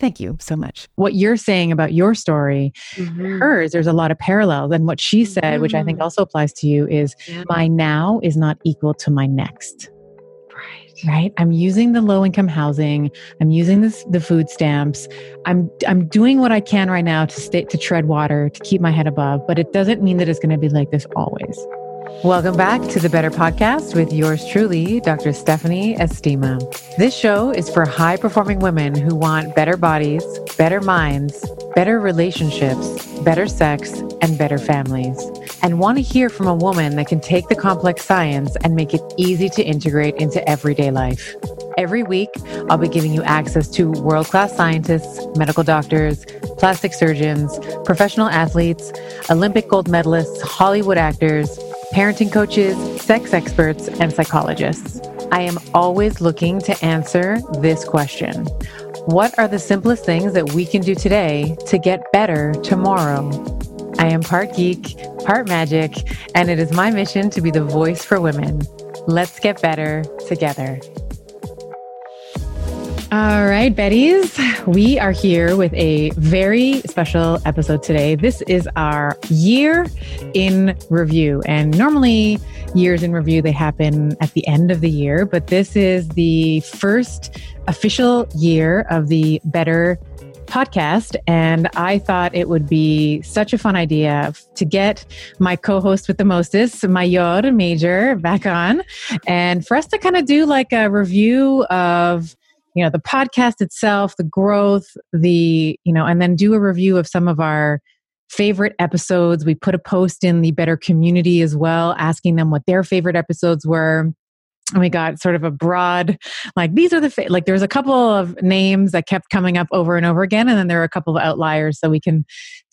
Thank you so much. What you're saying about your story, mm-hmm. hers, there's a lot of parallels. And what she said, mm-hmm. which I think mm-hmm. also applies to you, is yeah. my now is not equal to my next Right. right i'm using the low income housing i'm using this the food stamps i'm i'm doing what i can right now to stay to tread water to keep my head above but it doesn't mean that it's going to be like this always Welcome back to the Better Podcast with yours truly, Dr. Stephanie Estima. This show is for high performing women who want better bodies, better minds, better relationships, better sex, and better families, and want to hear from a woman that can take the complex science and make it easy to integrate into everyday life. Every week, I'll be giving you access to world class scientists, medical doctors, plastic surgeons, professional athletes, Olympic gold medalists, Hollywood actors, parenting coaches, sex experts, and psychologists. I am always looking to answer this question What are the simplest things that we can do today to get better tomorrow? I am part geek, part magic, and it is my mission to be the voice for women. Let's get better together. All right, Betties, we are here with a very special episode today. This is our year in review. And normally, years in review, they happen at the end of the year, but this is the first official year of the Better podcast. And I thought it would be such a fun idea to get my co host with the mostest, Mayor Major, back on and for us to kind of do like a review of you know the podcast itself the growth the you know and then do a review of some of our favorite episodes. We put a post in the better community as well asking them what their favorite episodes were. And we got sort of a broad like these are the fa-, like there's a couple of names that kept coming up over and over again and then there are a couple of outliers so we can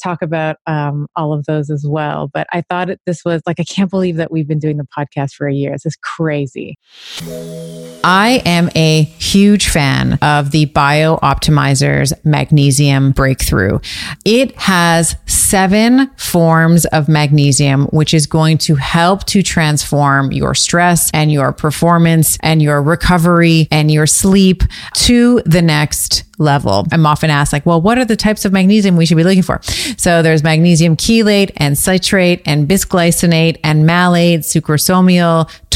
talk about um, all of those as well but i thought this was like i can't believe that we've been doing the podcast for a year. This is crazy. I am a huge fan of the bio optimizers magnesium breakthrough. It has seven forms of magnesium which is going to help to transform your stress and your performance and your recovery and your sleep to the next level. I'm often asked, like, well, what are the types of magnesium we should be looking for? So there's magnesium chelate and citrate and bisglycinate and malate, sucrosomial,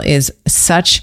is such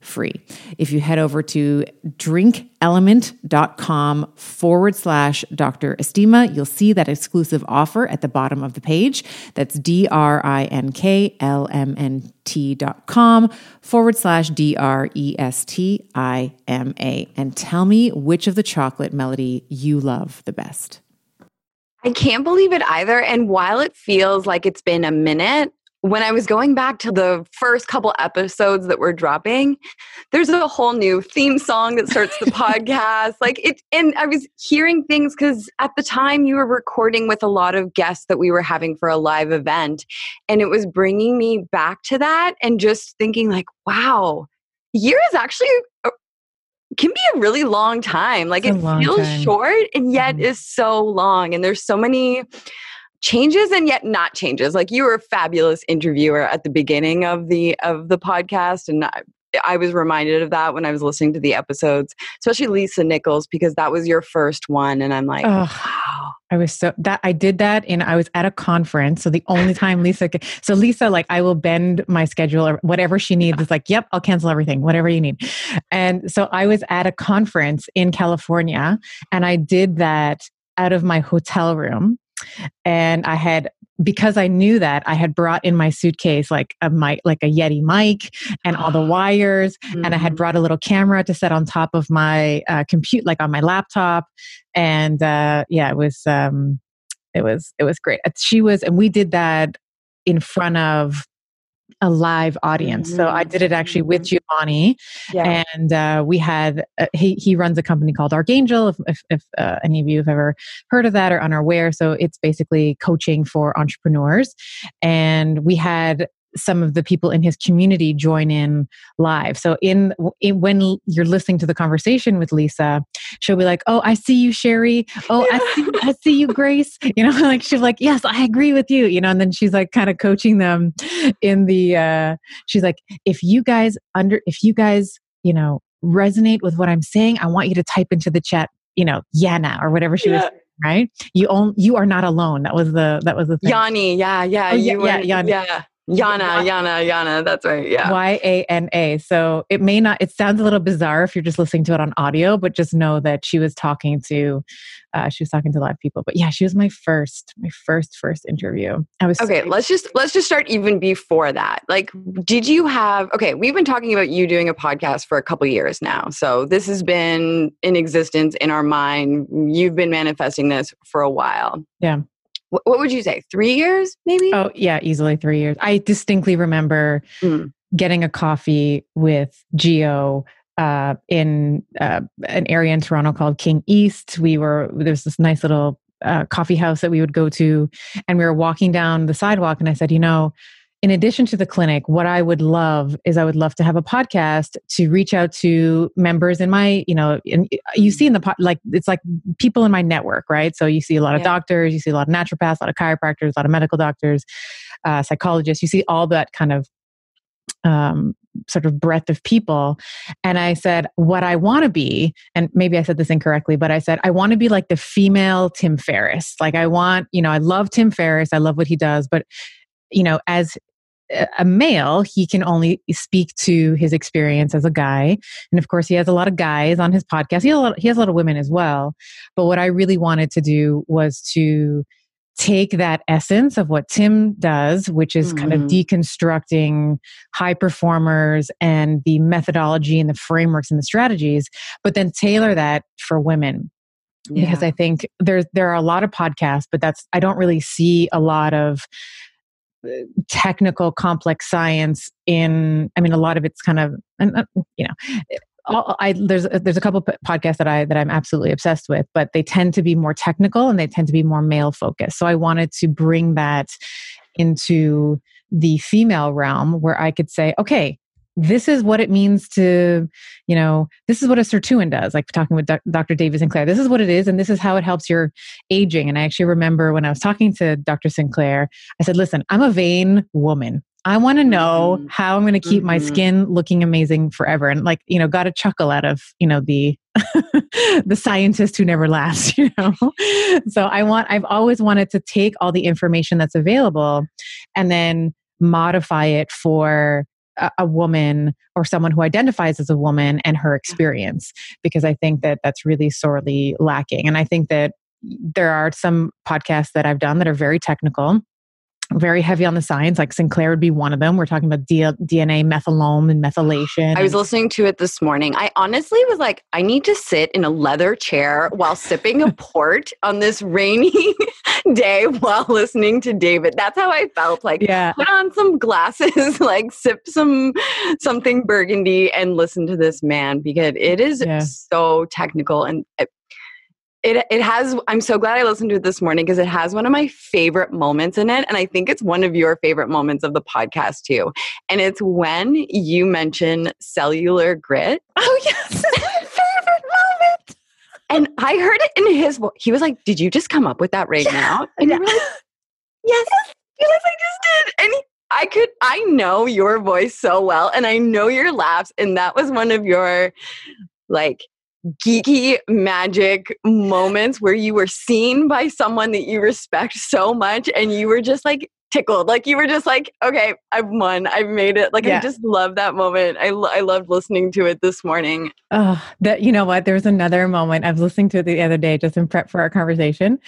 free. If you head over to drinkelement.com forward slash Dr. Estima, you'll see that exclusive offer at the bottom of the page. That's D R I N K L M N T dot com forward slash D R E S T I M A. And tell me which of the chocolate melody you love the best. I can't believe it either. And while it feels like it's been a minute, when I was going back to the first couple episodes that we're dropping, there's a whole new theme song that starts the podcast. Like it, and I was hearing things because at the time you were recording with a lot of guests that we were having for a live event. And it was bringing me back to that and just thinking, like, wow, year is actually a, can be a really long time. Like it's it feels time. short and yet mm-hmm. is so long. And there's so many changes and yet not changes like you were a fabulous interviewer at the beginning of the of the podcast and I, I was reminded of that when I was listening to the episodes, especially Lisa Nichols, because that was your first one. And I'm like, oh, wow. I was so that I did that and I was at a conference. So the only time Lisa, so Lisa, like I will bend my schedule or whatever she needs. It's like, yep, I'll cancel everything, whatever you need. And so I was at a conference in California and I did that out of my hotel room and I had because I knew that I had brought in my suitcase like a mic, like a Yeti mic and all the wires, mm-hmm. and I had mm-hmm. brought a little camera to set on top of my uh, compute, like on my laptop, and uh, yeah, it was um, it was it was great. She was, and we did that in front of a live audience. Mm-hmm. So I did it actually with mm-hmm. Giovanni, yeah. and uh, we had uh, he he runs a company called Archangel. If if, if uh, any of you have ever heard of that or unaware, so it's basically coaching for entrepreneurs, and we had some of the people in his community join in live. So in, in, when you're listening to the conversation with Lisa, she'll be like, "Oh, I see you, Sherry. Oh, yeah. I see, I see you, Grace." You know, like she's like, "Yes, I agree with you." You know, and then she's like, kind of coaching them in the. Uh, she's like, "If you guys under, if you guys, you know, resonate with what I'm saying, I want you to type into the chat, you know, Yana or whatever she yeah. was." Right, you own. You are not alone. That was the that was the thing. Yanni, yeah, yeah, oh, yeah, yeah, Yanni. yeah. Yana, Yana, Yana. That's right. Yeah. Y A N A. So it may not, it sounds a little bizarre if you're just listening to it on audio, but just know that she was talking to, uh, she was talking to a lot of people. But yeah, she was my first, my first, first interview. I was okay. So let's just, let's just start even before that. Like, did you have, okay, we've been talking about you doing a podcast for a couple years now. So this has been in existence in our mind. You've been manifesting this for a while. Yeah what would you say three years maybe? Oh yeah easily three years. I distinctly remember mm. getting a coffee with geo uh, in uh, an area in toronto called king east. We were there's this nice little uh, coffee house that we would go to and we were walking down the sidewalk and i said you know in addition to the clinic, what I would love is I would love to have a podcast to reach out to members in my, you know, in, you see in the, like, it's like people in my network, right? So you see a lot of yeah. doctors, you see a lot of naturopaths, a lot of chiropractors, a lot of medical doctors, uh, psychologists, you see all that kind of um, sort of breadth of people. And I said, what I want to be, and maybe I said this incorrectly, but I said, I want to be like the female Tim Ferriss. Like, I want, you know, I love Tim Ferriss, I love what he does, but you know, as a male, he can only speak to his experience as a guy. And of course, he has a lot of guys on his podcast. He has a lot, he has a lot of women as well. But what I really wanted to do was to take that essence of what Tim does, which is mm-hmm. kind of mm-hmm. deconstructing high performers and the methodology and the frameworks and the strategies, but then tailor that for women. Yeah. Because I think there's there are a lot of podcasts, but that's I don't really see a lot of technical complex science in i mean a lot of it's kind of uh, you know all, I, there's there's a couple podcasts that I that I'm absolutely obsessed with, but they tend to be more technical and they tend to be more male focused. So I wanted to bring that into the female realm where I could say, okay, this is what it means to, you know, this is what a sirtuin does, like talking with Dr. David Sinclair. This is what it is, and this is how it helps your aging. And I actually remember when I was talking to Dr. Sinclair, I said, listen, I'm a vain woman. I want to know mm-hmm. how I'm going to keep mm-hmm. my skin looking amazing forever. And like, you know, got a chuckle out of, you know, the the scientist who never laughs, you know. so I want I've always wanted to take all the information that's available and then modify it for a, a woman or someone who identifies as a woman and her experience because I think that that's really sorely lacking. And I think that there are some podcasts that I've done that are very technical very heavy on the science. Like Sinclair would be one of them. We're talking about D- DNA methylome and methylation. I was listening to it this morning. I honestly was like, I need to sit in a leather chair while sipping a port on this rainy day while listening to David. That's how I felt. Like, yeah. put on some glasses, like sip some something burgundy, and listen to this man because it is yeah. so technical and uh, it it has i'm so glad i listened to it this morning because it has one of my favorite moments in it and i think it's one of your favorite moments of the podcast too and it's when you mention cellular grit oh yes favorite moment and i heard it in his voice he was like did you just come up with that right yeah. now and yeah. like, yes yes i just did and he, I could, I know your voice so well and I know your laughs. And that was one of your like geeky magic moments where you were seen by someone that you respect so much and you were just like tickled. Like you were just like okay i've won. I've made it. Like yeah. i just love that moment. I, I loved listening to it this morning. Oh that you know what? There was another moment. I was listening to it the other day just in prep for our conversation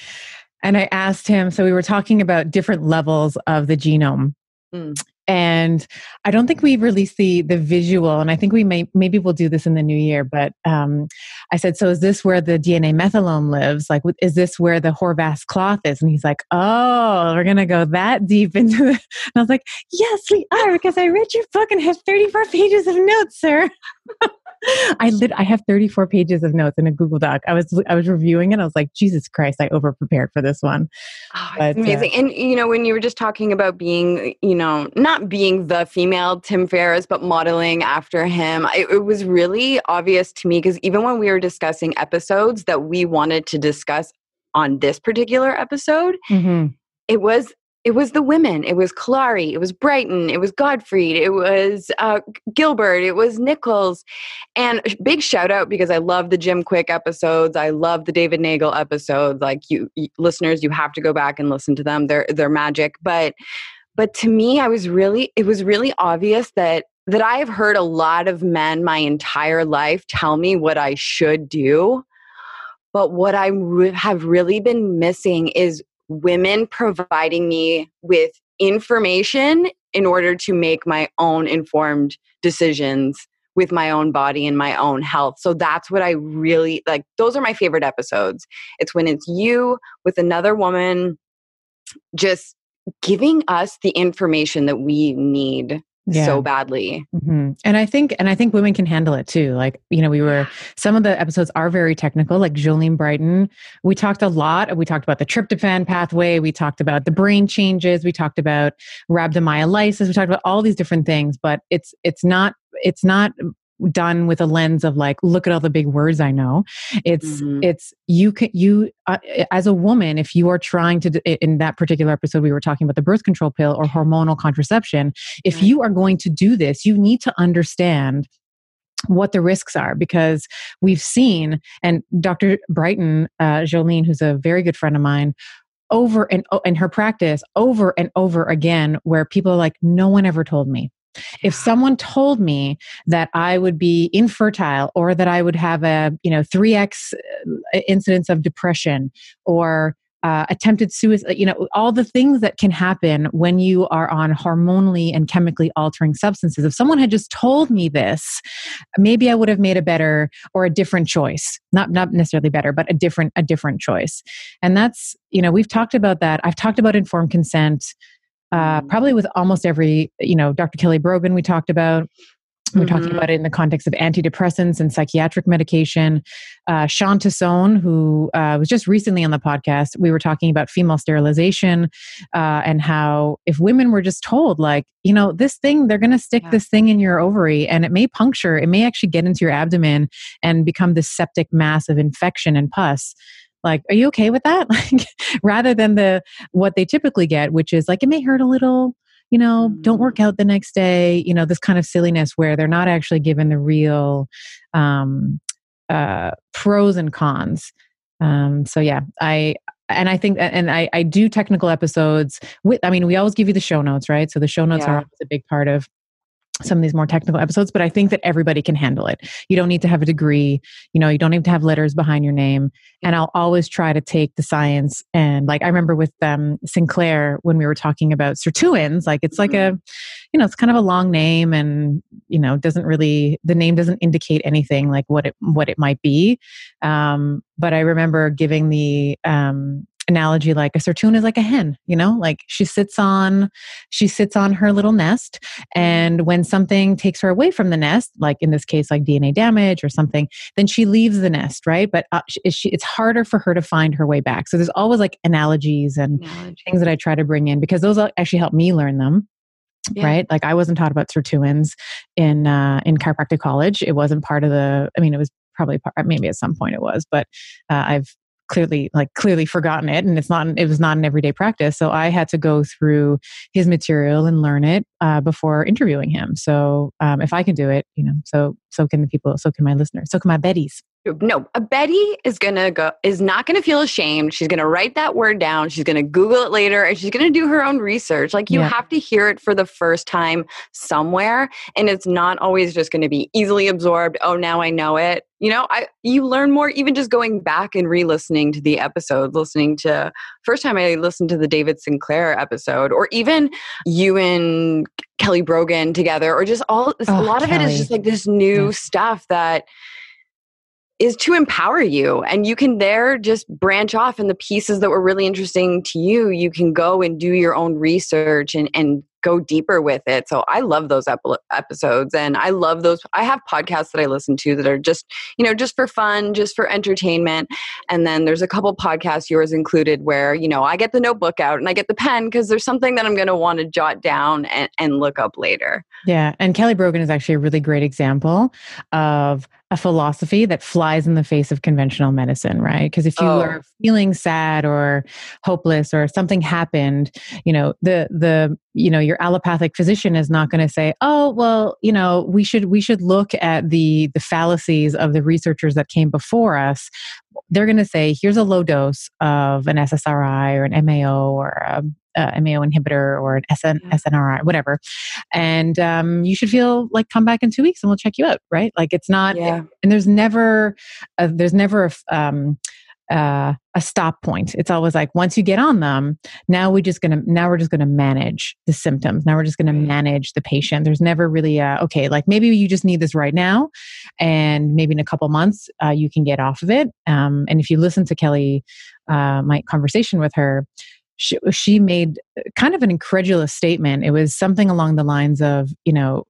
and i asked him so we were talking about different levels of the genome mm and I don't think we've released the the visual, and I think we may maybe we'll do this in the new year. But um, I said, so is this where the DNA methylome lives? Like, is this where the Horvath clock is? And he's like, oh, we're gonna go that deep into it. And I was like, yes, we are, because I read your book and have thirty four pages of notes, sir. I lit I have 34 pages of notes in a Google Doc. I was I was reviewing it. I was like, Jesus Christ, I over prepared for this one. Oh, but, amazing. Uh, and you know, when you were just talking about being, you know, not being the female Tim Ferriss, but modeling after him, it, it was really obvious to me because even when we were discussing episodes that we wanted to discuss on this particular episode, mm-hmm. it was it was the women. It was Klari. It was Brighten. It was Gottfried. It was uh, Gilbert. It was Nichols. And big shout out because I love the Jim Kwik episodes. I love the David Nagel episodes. Like you, you listeners, you have to go back and listen to them. They're they're magic. But but to me, I was really it was really obvious that that I have heard a lot of men my entire life tell me what I should do. But what I re- have really been missing is women providing me with information in order to make my own informed decisions with my own body and my own health. So that's what I really like. Those are my favorite episodes. It's when it's you with another woman just giving us the information that we need yeah. so badly. Mm-hmm. And I think, and I think women can handle it too. Like, you know, we were, some of the episodes are very technical, like Jolene Brighten. We talked a lot. We talked about the tryptophan pathway. We talked about the brain changes. We talked about rhabdomyolysis. We talked about all these different things, but it's, it's not, it's not done with a lens of like look at all the big words i know it's mm-hmm. it's you can you uh, as a woman if you are trying to in that particular episode we were talking about the birth control pill or hormonal contraception if right. you are going to do this you need to understand what the risks are because we've seen and dr Brighten uh, jolene who's a very good friend of mine over and in her practice over and over again where people are like no one ever told me if someone told me that I would be infertile or that I would have a, you know, 3x uh, incidence of depression or uh, attempted suicide, you know, all the things that can happen when you are on hormonally and chemically altering substances. If someone had just told me this, maybe I would have made a better or a different choice. Not not necessarily better, but a different a different choice. And that's, you know, we've talked about that. I've talked about informed consent uh, probably with almost every, you know, Dr. Kelly Brogan we talked about. We're mm-hmm. talking about it in the context of antidepressants and psychiatric medication. Uh, Shawn Tassone, who uh, was just recently on the podcast, we were talking about female sterilization uh, and how if women were just told, like, you know, this thing, they're going to stick yeah. this thing in your ovary and it may puncture, it may actually get into your abdomen and become this septic mass of infection and pus like are you okay with that like rather than the what they typically get which is like it may hurt a little you know, don't work out the next day, you know, this kind of silliness where they're not actually given the real um, uh, pros and cons. Um, so yeah, I and I think and I I do technical episodes with. I mean, we always give you the show notes, right? So the show notes yeah. are always a big part of some of these more technical episodes, but I think that everybody can handle it. You don't need to have a degree, you know, you don't need to have letters behind your name. And I'll always try to take the science and like I remember with um, Sinclair when we were talking about sirtuins, like it's like a, mm-hmm. you know, it's kind of a long name and you know doesn't really the name doesn't indicate anything like what it what it might be. Um, but I remember giving the um, analogy like a sirtuin is like a hen you know? Like she sits on she sits on her little nest and when something takes her away from the nest like in this case like dna damage or something then she leaves the nest right? But uh, she, it's harder for her to find her way back. So there's always like analogies and Analogy. things that i try to bring in because those actually help me learn them yeah. right? Like i wasn't taught about sirtuins in uh, in chiropractic college. It wasn't part of the i mean it was probably part, maybe at some point it was but uh, i've clearly like clearly forgotten it and it's not it was not an everyday practice. So i had to go through his material and learn it uh, before interviewing him. So um, if i can do it you know so so can the people so can my listeners so can my betties no, a Betty is gonna go is not gonna feel ashamed. She's gonna write that word down. She's gonna Google it later, and she's gonna do her own research. Like you yeah. have to hear it for the first time somewhere, and it's not always just gonna be easily absorbed. Oh, now I know it. You know, I you learn more even just going back and re-listening to the episode. Listening to first time I listened to the David Sinclair episode, or even you and Kelly Brogan together, or just all oh, a lot Kelly. of it is just like this new yeah. stuff that is to empower you and you can there just branch off in the pieces that were really interesting to you you can go and do your own research and and go deeper with it. So I love those ep- episodes and I love those. I have podcasts that I listen to that are just, you know, just for fun, just for entertainment. And then there's a couple podcasts, yours included, where, you know, I get the notebook out and I get the pen because there's something that I'm going to want to jot down and, and look up later. Yeah. And Kelly Brogan is actually a really great example of a philosophy that flies in the face of conventional medicine, right? Because if you oh. are feeling sad or hopeless or something happened, you know, the the you know your allopathic physician is not going to say oh well you know we should we should look at the the fallacies of the researchers that came before us they're going to say here's a low dose of an ssri or an mao or a, a MAO inhibitor or an SN, SNRI, whatever. And um, you should feel like come back in two weeks and we'll check you out, right? Like it's not, yeah. and there's never, a, there's never a, um, uh, a stop point. It's always like once you get on them, now we're just gonna now we're just gonna manage the symptoms. Now we're just gonna manage the patient. There's never really a okay, like maybe you just need this right now, and maybe in a couple months uh, you can get off of it. Um, and if you listen to Kelly, uh, my conversation with her, she, she made kind of an incredulous statement. It was something along the lines of, you know,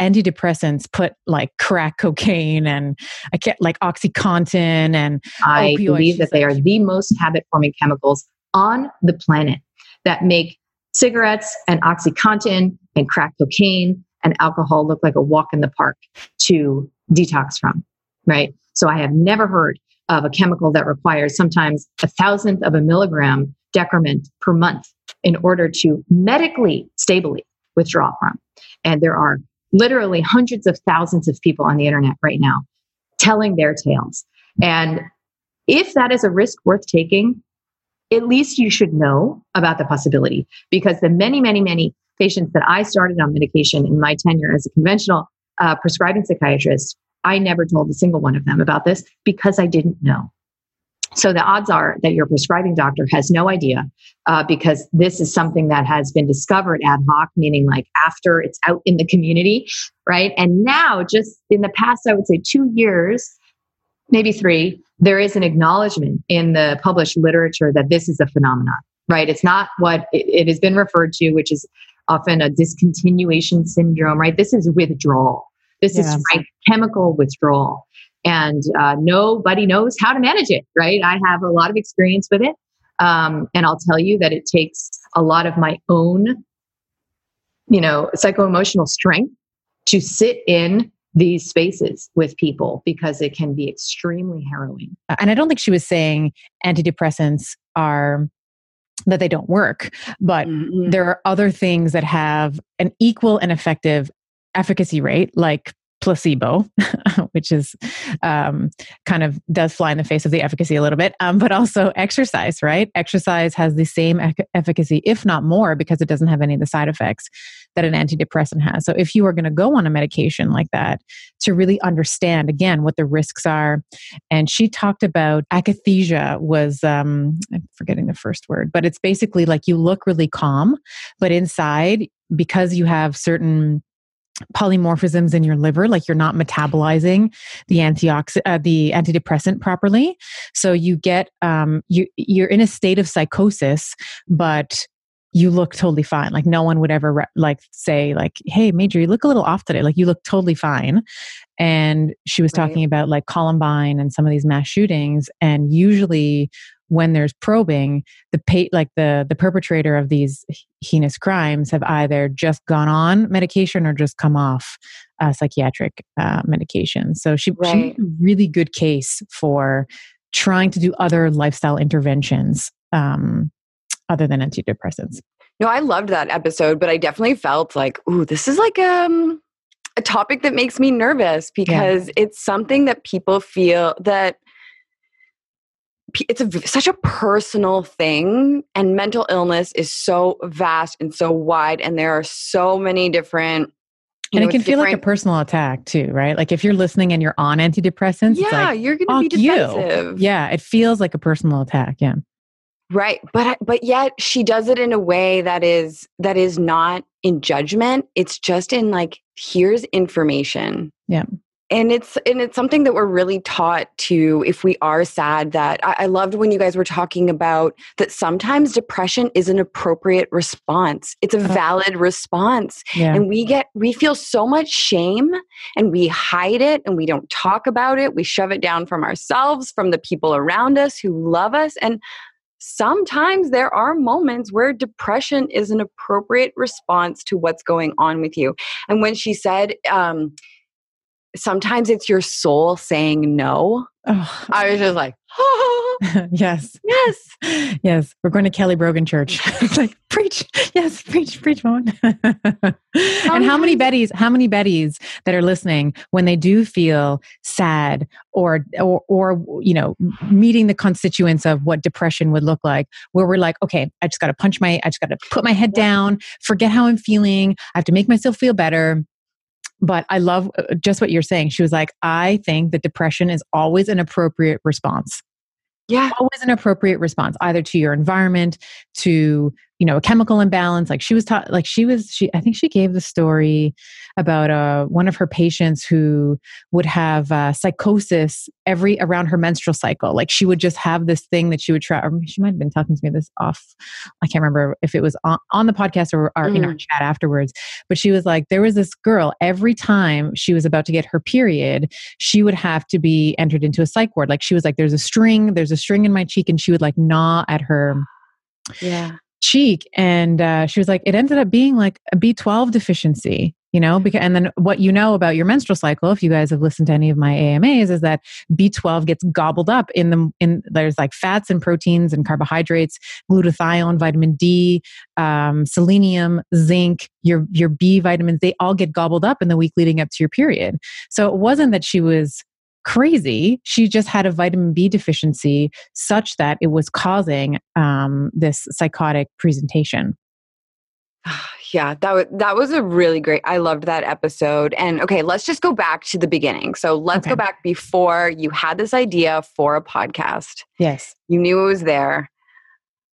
antidepressants put like crack cocaine and I can't like OxyContin and I opioids. believe that they are the most habit forming chemicals on the planet that make cigarettes and OxyContin and crack cocaine and alcohol look like a walk in the park to detox from, right? So I have never heard of a chemical that requires sometimes a thousandth of a milligram decrement per month in order to medically stably withdraw from. And there are literally hundreds of thousands of people on the internet right now telling their tales. And if that is a risk worth taking, at least you should know about the possibility because the many, many, many patients that I started on medication in my tenure as a conventional uh, prescribing psychiatrist, I never told a single one of them about this because I didn't know. So the odds are that your prescribing doctor has no idea uh, because this is something that has been discovered ad hoc, meaning like after it's out in the community, right? And now, just in the past, I would say two years, maybe three, there is an acknowledgement in the published literature that this is a phenomenon, right? It's not what it, it has been referred to, which is often a discontinuation syndrome, right? This is withdrawal. This yeah. is frank chemical withdrawal. And uh, nobody knows how to manage it, right? I have a lot of experience with it. Um, and I'll tell you that it takes a lot of my own, you know, psycho emotional strength to sit in these spaces with people because it can be extremely harrowing. And I don't think she was saying antidepressants are that they don't work, but mm-hmm. there are other things that have an equal and effective efficacy rate, like placebo, which is um, kind of does fly in the face of the efficacy a little bit, um, but also exercise, right? Exercise has the same efficacy, if not more, because it doesn't have any of the side effects that an antidepressant has. So if you are going to go on a medication like that, to really understand again what the risks are, and she talked about akathisia was um, I'm forgetting the first word, but it's basically like you look really calm, but inside because you have certain polymorphisms in your liver like you're not metabolizing the antioxidant uh, the antidepressant properly. So you get um you you're in a state of psychosis but you look totally fine. Like no one would ever re- like say like hey major you look a little off today. Like you look totally fine. And she was right. talking about like columbine and some of these mass shootings and usually when there's probing, the pay, like the the perpetrator of these heinous crimes have either just gone on medication or just come off uh, psychiatric uh, medication. So she, right. she a really good case for trying to do other lifestyle interventions um, other than antidepressants. No, I loved that episode, but I definitely felt like, ooh, this is like um a topic that makes me nervous because yeah. it's something that people feel that it's a, such a personal thing and mental illness is so vast and so wide and there are so many different and know, it can feel like a personal attack too, right? Like if you're listening and you're on antidepressants, yeah, like, you're going to be defensive. You. Yeah, it feels like a personal attack. Yeah, right. But but yet she does it in a way that is that is not in judgment. It's just in like here's information. Yeah and it's and it's something that we're really taught to if we are sad that I, I, loved when you guys were talking about that sometimes depression is an appropriate response. It's a uh-huh. valid response. Yeah. and we get we feel so much shame and we hide it and we don't talk about it. We shove it down from ourselves from the people around us who love us. And sometimes there are moments where depression is an appropriate response to what's going on with you. And when she said um, sometimes it's your soul saying no. Oh. I was just like, oh, yes, yes, yes. We're going to Kelly Brogan Church. it's like preach, yes, preach, preach, mom. and how many Bettys? How many Bettys that are listening when they do feel sad or or or you know meeting the constituents of what depression would look like, where we're like, okay, I just got to punch my, I just got to put my head down, forget how I'm feeling. I have to make myself feel better but I love uh, just what you're saying. She was like, I think that depression is always an appropriate response. Yeah. Always an appropriate response, either to your environment, to you know a chemical imbalance like she was taught like she was she i think she gave the story about uh, one of her patients who would have uh, psychosis every around her menstrual cycle like she would just have this thing that she would try or she might have been talking to me this off i can't remember if it was on, on the podcast or, or mm. in our mm. chat afterwards but she was like there was this girl every time she was about to get her period she would have to be entered into a psych ward like she was like there's a string there's a string in my cheek and she would like gnaw at her yeah cheek and uh, she was like it ended up being like a b12 deficiency you know because and then what you know about your menstrual cycle if you guys have listened to any of my amas is that b12 gets gobbled up in the in there's like fats and proteins and carbohydrates glutathione vitamin d um, selenium zinc your your b vitamins they all get gobbled up in the week leading up to your period. So it wasn't that she was crazy. She just had a vitamin B deficiency such that it was causing um, this psychotic presentation. Yeah, that was that was a really great. I loved that episode. And okay, let's just go back to the beginning. So let's okay. go back before you had this idea for a podcast. Yes, you knew it was there.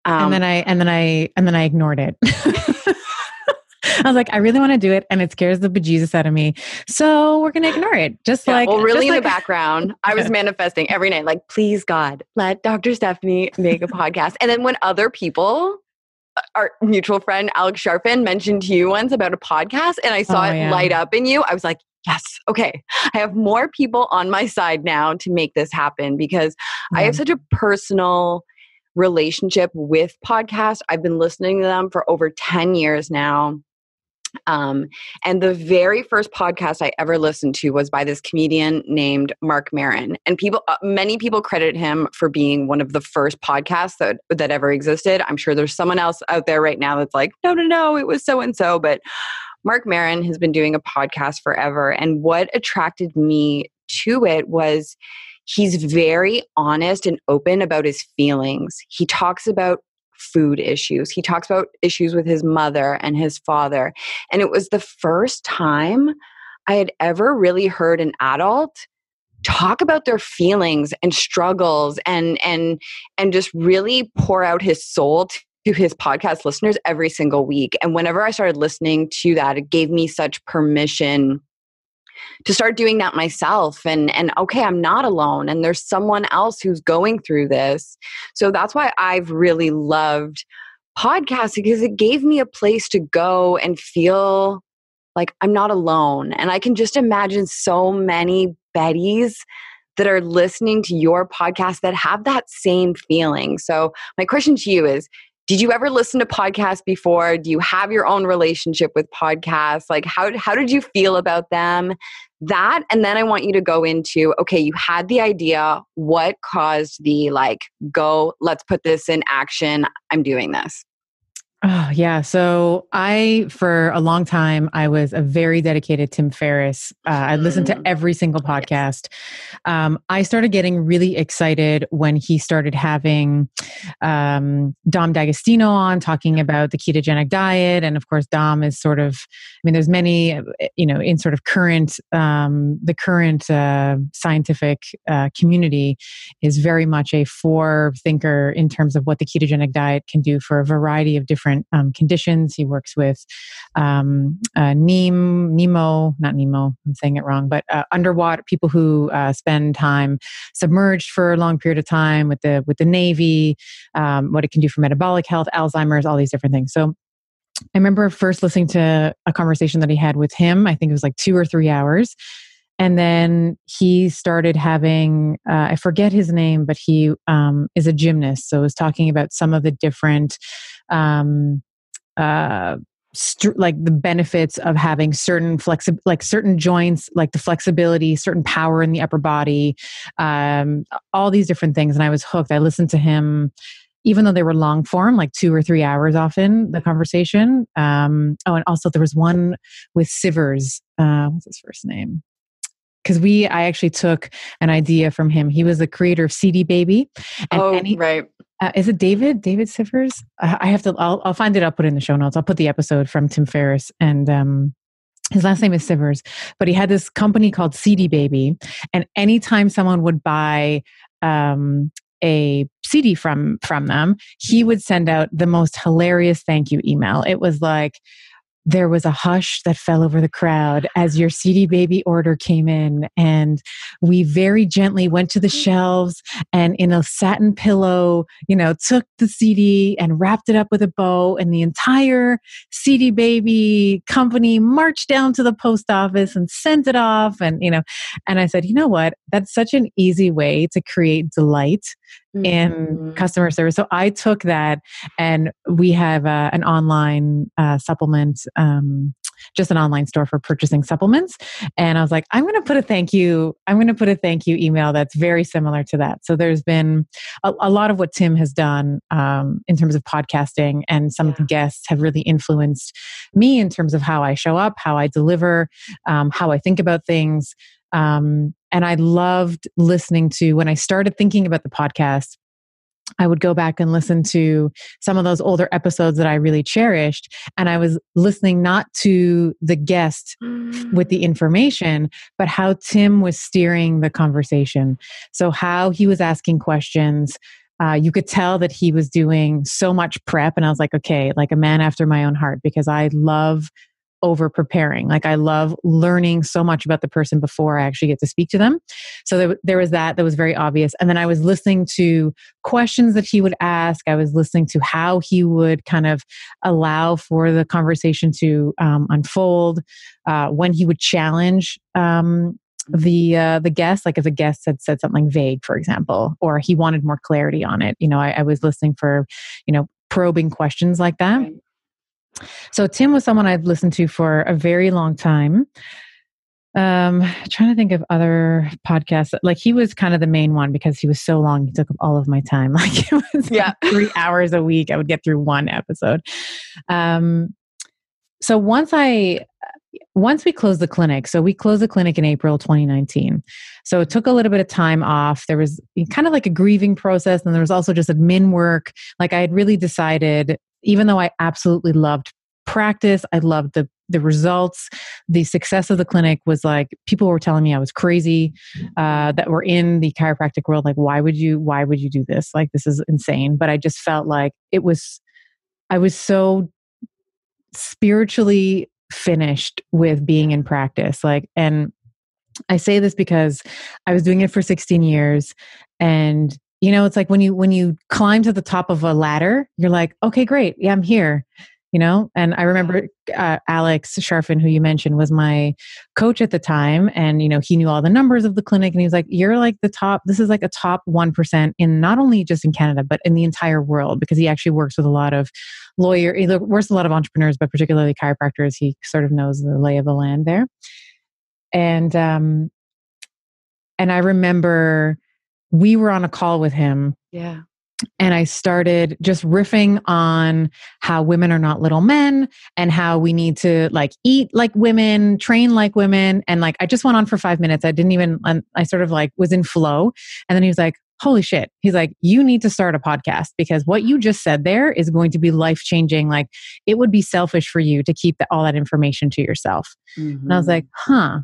Um, and then I and then I and then I ignored it. I was like, I really want to do it, and it scares the bejesus out of me. So we're gonna ignore it. Just yeah, like, well, really in like, the background, I was manifesting every night, like, please God, let Dr. Stephanie make a podcast. And then when other people, uh, our mutual friend Alex Charfen mentioned to you once about a podcast, and I saw oh, it yeah. light up in you, I was like, yes, okay. I have more people on my side now to make this happen because I have such a personal relationship with podcasts. I've been listening to them for over 10 years now. Um, and the very first podcast I ever listened to was by this comedian named Marc Maron. And people, uh, many people credit him for being one of the first podcasts that that ever existed. I'm sure there's someone else out there right now that's like, no, no, no, it was so and so. But Marc Maron has been doing a podcast forever. And what attracted me to it was he's very honest and open about his feelings. He talks about food issues. He talks about issues with his mother and his father. And it was the first time I had ever really heard an adult talk about their feelings and struggles and and and just really pour out his soul to his podcast listeners every single week. And whenever I started listening to that, it gave me such permission to start doing that myself and and okay i'm not alone and there's someone else who's going through this. So that's why i've really loved podcasting because it gave me a place to go and feel like i'm not alone and i can just imagine so many bettys that are listening to your podcast that have that same feeling. So my question to you is did you ever listen to podcasts before? Do you have your own relationship with podcasts? Like how, how did you feel about them? That and then i want you to go into okay you had the idea. What caused the like go let's put this in action. I'm doing this Oh, yeah. So I, for a long time, I was a very dedicated Tim Ferriss. Uh, I listened to mm. every single podcast. Um, I started getting really excited when he started having um, Dom D'Agostino on talking about the ketogenic diet. And of course, Dom is sort of, I mean, there's many, uh, you know, in sort of current, um, the current uh, scientific uh, community is very much a fore thinker in terms of what the ketogenic diet can do for a variety of different different um, conditions. He works with um, uh, Nemo, not Nemo, I'm saying it wrong, but uh, underwater people who uh, spend time submerged for a long period of time with the with the Navy, um, what it can do for metabolic health, Alzheimer's, all these different things. So I remember first listening to a conversation that he had with him. I think it was like two or three hours. And then he started having, uh, I forget his name, but he um, is a gymnast. So was talking about some of the different um, uh, st- like the benefits of having certain flexi- like certain joints, like the flexibility, certain power in the upper body, um, all these different things. And I was hooked. I listened to him even though they were long form, like two or three hours often, the conversation. Um, oh, and also there was one with Sivers. Uh, what's his first name? Because we, I actually took an idea from him. He was the creator of CD Baby. And oh, any, right. Uh, is it David? David Sivers? I have to. I'll, I'll find it. I'll put it in the show notes. I'll put the episode from Tim Ferriss and um, his last name is Sivers, but he had this company called CD Baby, and anytime someone would buy um, a CD from from them, he would send out the most hilarious thank you email. It was like, there was a hush that fell over the crowd as your CD baby order came in. And we very gently went to the mm-hmm. shelves and in a satin pillow, you know, took the CD and wrapped it up with a bow. And the entire CD baby company marched down to the post office and sent it off. And, you know, and I said, you know what? That's such an easy way to create delight in mm-hmm. customer service. So I took that, and we have uh, an online uh, supplement, um, just an online store for purchasing supplements. And I was like, I'm going to put a thank you. I'm going to put a thank you email that's very similar to that. So there's been a, a lot of what Tim has done um, in terms of podcasting, and some yeah. of the guests have really influenced me in terms of how I show up, how I deliver, um, how I think about things. Um, and I loved listening to when I started thinking about the podcast. I would go back and listen to some of those older episodes that I really cherished. And I was listening not to the guest with the mm. information, but how Tim was steering the conversation. So, how he was asking questions. Uh, you could tell that he was doing so much prep. And I was like, okay, like a man after my own heart, because I love over preparing. Like I love learning so much about the person before I actually get to speak to them. So there, there was that that was very obvious. And then I was listening to questions that he would ask. I was listening to how he would kind of allow for the conversation to um, unfold, uh, when he would challenge um, the uh, the guest, like if a guest had said something vague, for example, or he wanted more clarity on it. You know, I, I was listening for, you know, probing questions like that. Right. So Tim was someone I've listened to for a very long time. Um, trying to think of other podcasts. Like he was kind of the main one because he was so long. He took up all of my time. Like it was yeah. Like three hours a week. I would get through one episode. Um, so once I once we closed the clinic, so we closed the clinic in April 2019. So it took a little bit of time off. There was kind of like a grieving process, and there was also just admin work. Like I had really decided, even though I absolutely loved practice, I loved the the results, the success of the clinic was like people were telling me I was crazy. Uh, that were in the chiropractic world, like why would you why would you do this? Like this is insane. But I just felt like it was. I was so spiritually finished with being in practice. Like, and I say this because I was doing it for 16 years and you know it's like when you when you climb to the top of a ladder you're like okay great yeah i'm here you know? And i remember uh, alex charfen who you mentioned was my coach at the time and you know he knew all the numbers of the clinic and he was like you're like the top this is like a top 1% in not only just in canada but in the entire world because he actually works with a lot of lawyer he works with a lot of entrepreneurs but particularly chiropractors he sort of knows the lay of the land there. And um and i remember we were on a call with him yeah and I started just riffing on how women are not little men and how we need to like eat like women, train like women. And like, I just went on for five minutes. I didn't even, I sort of like was in flow. And then he was like, holy shit. He's like, you need to start a podcast because what you just said there is going to be life changing. Like, it would be selfish for you to keep the, all that information to yourself. Mm-hmm. And I was mm-hmm. like, huh.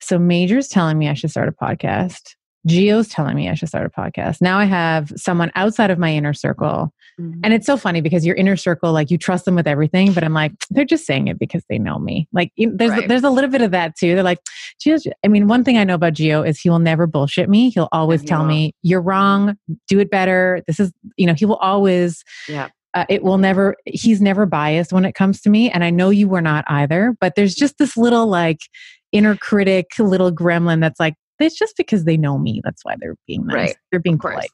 So Major's telling me I should start a podcast. Gio's telling me I should start a podcast. Now I have someone outside of my inner circle. Mm-hmm. And it's so funny because your inner circle, like you trust them with everything, but I'm like, they're just saying it because they know me. Like there's right. there's a little bit of that too. They're like, Gio's, I mean, one thing I know about Gio is he will never bullshit me. He'll always tell me, you're wrong, do it better. This is, you know, he will always yeah. Uh, it will never he's never biased when it comes to me and i know you were not either but there's just this little like inner critic little gremlin that's like it's just because they know me. That's why they're being nice. Right. They're being polite.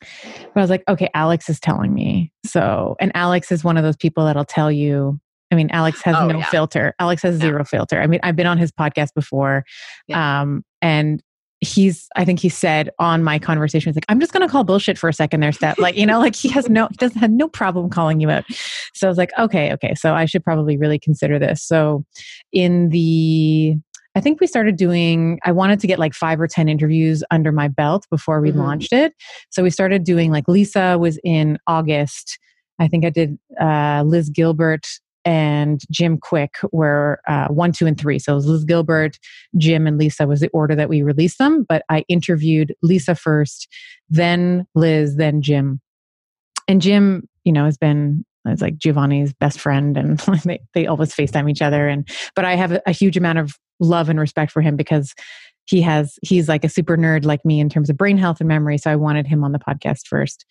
But I was like, okay, Alex is telling me. So, and Alex is one of those people that'll tell you. I mean, Alex has oh, no yeah. filter. Alex has yeah. zero filter. I mean, I've been on his podcast before. Yeah. Um, and he's i think he said on my conversation he's like i'm just going to call bullshit for a second there step like you know like he has no he doesn't have no problem calling you out so i was like okay okay so i should probably really consider this so in the I think we started doing, I wanted to get like five or 10 interviews under my belt before we mm-hmm. launched it. So we started doing like Lisa was in August. I think I did uh, Liz Gilbert and Jim Kwik were uh, one, two, and three. So it was Liz Gilbert, Jim, and Lisa was the order that we released them. But I interviewed Lisa first, then Liz, then Jim. And Jim, you know, has been it's like Giovanni's best friend, and they, they always FaceTime each other. And but I have a, a huge amount of love and respect for him because he has he's like a super nerd like me in terms of brain health and memory. So I wanted him on the podcast first.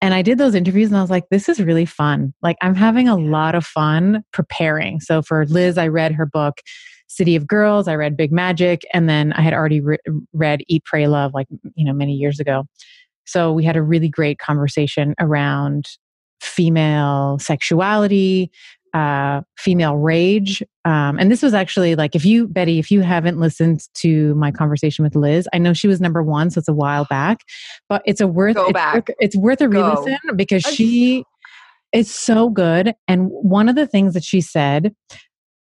And I did those interviews and I was like, this is really fun. Like, I'm having a lot of fun preparing. So, for Liz, I read her book, City of Girls. I read Big Magic. And then I had already re- read Eat, Pray, Love, like, you know, many years ago. So, we had a really great conversation around female sexuality, uh, female rage. Um, and this was actually like, if you, Betty, if you haven't listened to my conversation with Liz, I know she was number one, so it's a while back, but it's a worth, Go it's, back. Worth, it's worth a re listen because she is so good. And one of the things that she said,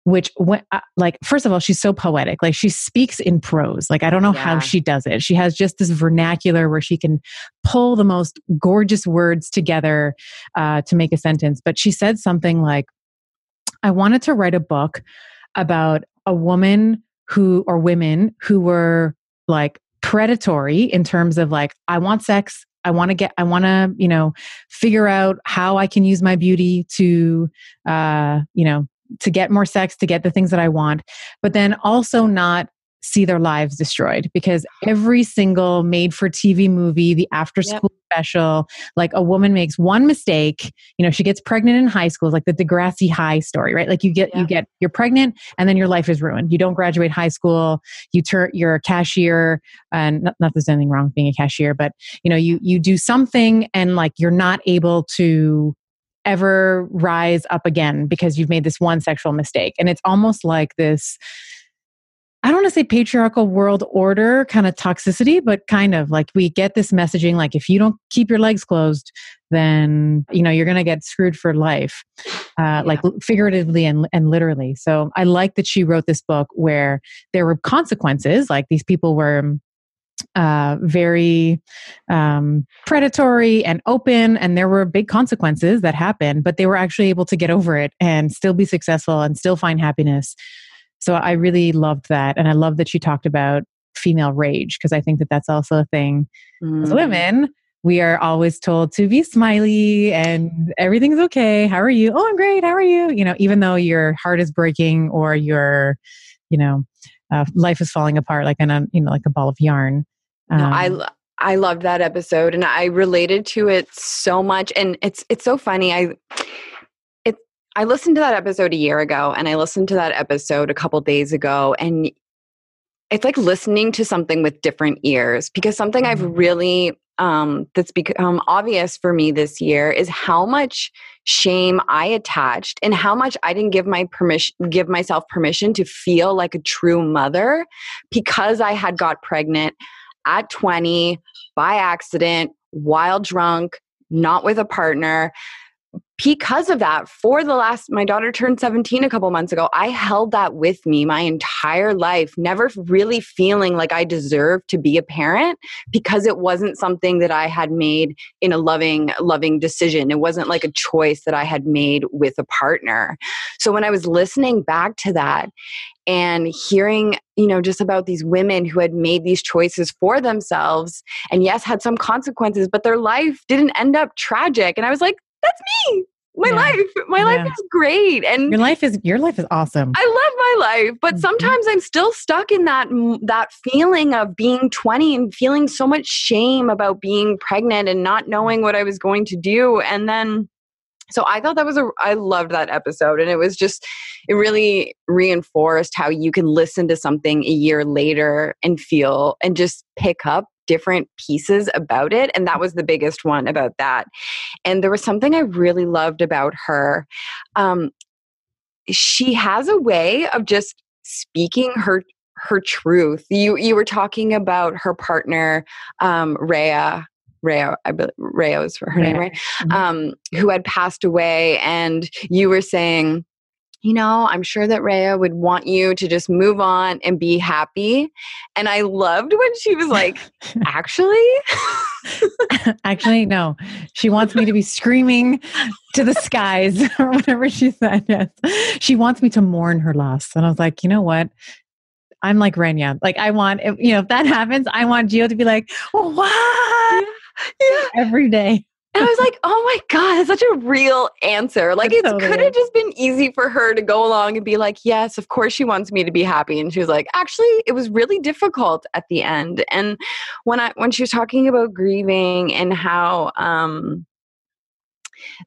which when, uh, like first of all she's so poetic like she speaks in prose like i don't know yeah. how she does it she has just this vernacular where she can pull the most gorgeous words together uh, to make a sentence but she said something like I wanted to write a book about a woman who, or women who were like predatory in terms of like, I want sex. I want to get, I want to, you know, figure out how I can use my beauty to, uh, you know, to get more sex, to get the things that I want, but then also not see their lives destroyed because every single made for TV movie, the after school yep. special, like a woman makes one mistake, you know, she gets pregnant in high school, like the Degrassi High story, right? Like you get, you get, you're pregnant and then your life is ruined. You don't graduate high school, you turn, you're a cashier and not, not there's anything wrong with being a cashier, but you know, you, you do something and like you're not able to ever rise up again because you've made this one sexual mistake. And it's almost like this, I don't want to say patriarchal world order kind of toxicity, but kind of like we get this messaging like if you don't keep your legs closed, then you know you're going to get screwed for life, uh, yeah. like figuratively and and literally. So I like that she wrote this book where there were consequences, like these people were uh, very um, predatory and open, and there were big consequences that happened, but they were actually able to get over it and still be successful and still find happiness so I really loved that. And I love that she talked about female rage because I think that that's also a thing mm. as women. We are always told to be smiley and everything's okay. How are you? Oh, I'm great. How are you? You know, even though your heart is breaking or your, you know, uh, life is falling apart like an, you know, like a ball of yarn. Um, no, I, I loved that episode and I related to it so much. And it's, it's so funny. I, I listened to that episode a year ago and I listened to that episode a couple days ago and it's like listening to something with different ears because something I've mm-hmm. really um, that's become obvious for me this year is how much shame I attached and how much I didn't give my permission give myself permission to feel like a true mother because I had got pregnant at 20 by accident while drunk not with a partner because of that for the last my daughter turned 17 a couple months ago i held that with me my entire life never really feeling like i deserved to be a parent because it wasn't something that i had made in a loving loving decision. It wasn't like a choice that i had made with a partner. So when i was listening back to that and hearing you know just about these women who had made these choices for themselves and yes had some consequences but their life didn't end up tragic. And i was like that's me my yeah. life my yeah. life is great and your life is your life is awesome i love my life but mm-hmm. sometimes i'm still stuck in that that feeling of being 20 and feeling so much shame about being pregnant and not knowing what i was going to do and then so i thought that was a i loved that episode and it was just it really reinforced how you can listen to something a year later and feel and just pick up different pieces about it. And that was the biggest one about that. And there was something I really loved about her. Um, she has a way of just speaking her her truth. You you were talking about her partner, um, Rhea. Rhea, I believe Rhea was her name, right? Mm-hmm. Um, who had passed away, and you were saying you know, I'm sure that Rhea would want you to just move on and be happy. And I loved when she was like, actually? actually, no. She wants me to be screaming to the skies or whatever she said. Yes. She wants me to mourn her loss. And I was like, you know what? I'm like Renya. Like I want, if, you know, if that happens, I want Gio to be like, what? Yeah. yeah. Every day. And I was like, oh my God, that's such a real answer. Like, it totally could have just been easy for her to go along and be like, yes, of course she wants me to be happy. And she was like, actually, it was really difficult at the end. And when I when she was talking about grieving and how um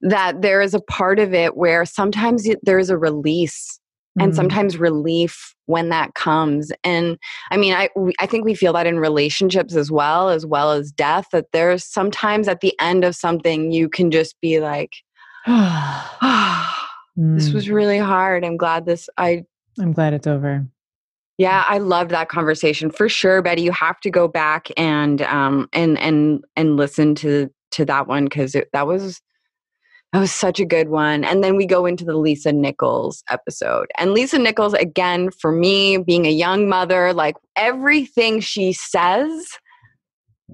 that there is a part of it where sometimes there is a release and mm. sometimes relief when that comes and i mean i i think we feel that in relationships as well as well as death that there's sometimes at the end of something you can just be like this was mm. really hard i'm glad this i i'm glad it's over yeah i loved that conversation for sure betty you have to go back and um and and and listen to to that one because that was that was such a good one. And then we go into the Lisa Nichols episode. And Lisa Nichols, again, for me, being a young mother, like everything she says,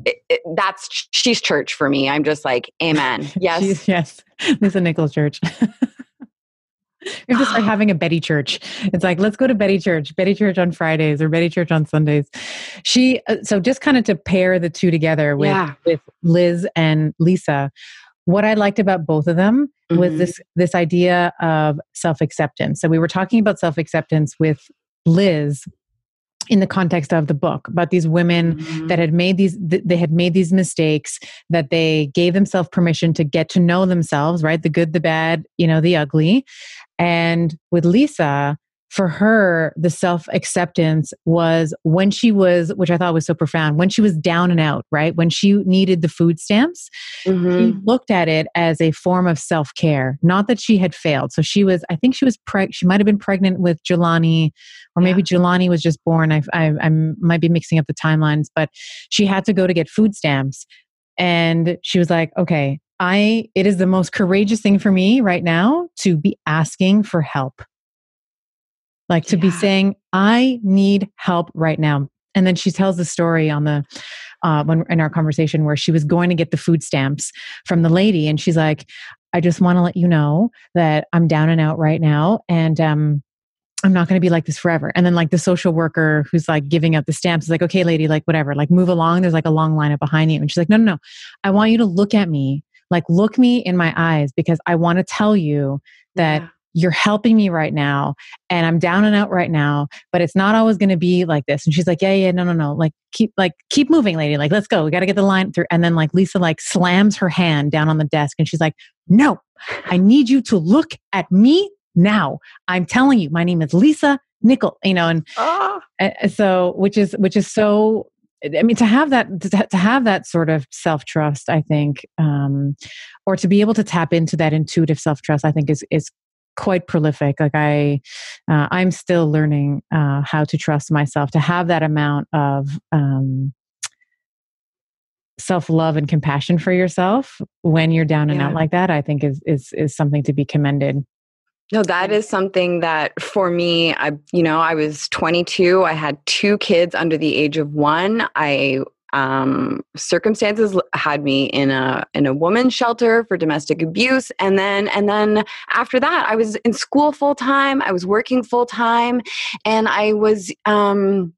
it, it, that's she's church for me. I'm just like, amen. Yes. yes. Lisa Nichols church. We're just start having a Betty Church. It's like, let's go to Betty Church, Betty Church on Fridays or Betty Church on Sundays. She, uh, so just kind of to pair the two together with, yeah. with Liz and Lisa, what I liked about both of them mm-hmm. was this this idea of self acceptance. So we were talking about self acceptance with Liz in the context of the book about these women mm-hmm. that had made these they had made these mistakes that they gave themselves permission to get to know themselves right the good the bad you know the ugly and with lisa for her, the self acceptance was when she was, which I thought was so profound, when she was down and out, right? When she needed the food stamps, mm-hmm. she looked at it as a form of self care. Not that she had failed. So she was, I think she was preg, she might have been pregnant with Jelani, or maybe yeah. Jelani was just born. I, I, I might be mixing up the timelines, but she had to go to get food stamps. And she was like, okay, I, it is the most courageous thing for me right now to be asking for help like to yeah. be saying, I need help right now. And then she tells the story on the, uh, when in our conversation where she was going to get the food stamps from the lady. And she's like, I just want to let you know that I'm down and out right now. And, um, I'm not going to be like this forever. And then like the social worker who's like giving out the stamps is like, okay, lady, like whatever, like move along. There's like a long lineup behind you. And she's like, no, no, no. I want you to look at me, like look me in my eyes because I want to tell you that yeah you're helping me right now and i'm down and out right now but it's not always going to be like this. And she's like yeah yeah no no no like keep like keep moving lady like let's go we got to get the line through. And then like lisa like slams her hand down on the desk and she's like no i need you to look at me now. I'm telling you my name is lisa nickel you know and oh. so which is which is so I mean, to have that, to have that sort of self trust, I think, um, or to be able to tap into that intuitive self trust, I think is is quite prolific like i uh, i'm still learning uh, how to trust myself to have that amount of um, self-love and compassion for yourself when you're down and yeah. out like that i think is is is something to be commended no, that is something that for me, I, you know, I was 22. I had two kids under the age of one. I um, circumstances had me in a in a woman's shelter for domestic abuse. And then and then after that i was in school full time i was working full time and i was um,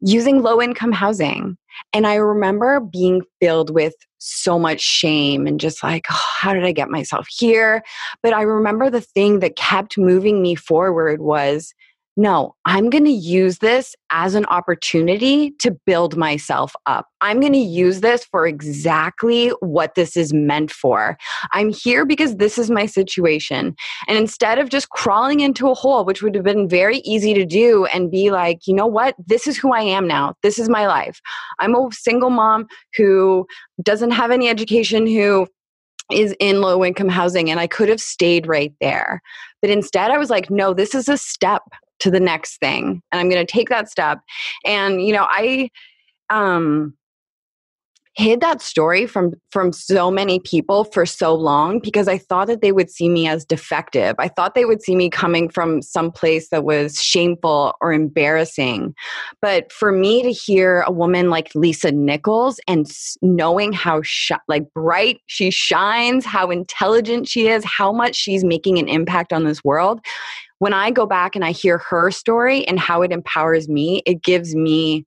using low income housing. And i remember being filled with so much shame and just like oh, how did i get myself here? But i remember the thing that kept moving me forward was no, I'm going to use this as an opportunity to build myself up. I'm going to use this for exactly what this is meant for. I'm here because this is my situation. And instead of just crawling into a hole, which would have been very easy to do and be like, you know what? This is who I am now. This is my life. I'm a single mom who doesn't have any education, who is in low income housing and I could have stayed right there. But instead, I was like, no, this is a step to the next thing and i'm going to take that step. And you know i um hid that story from from so many people for so long because I thought that they would see me as defective. I thought they would see me coming from some place that was shameful or embarrassing. But for me to hear a woman like Lisa Nichols and knowing how sh- like bright she shines, how intelligent she is, how much she's making an impact on this world, when I go back and I hear her story and how it empowers me, it gives me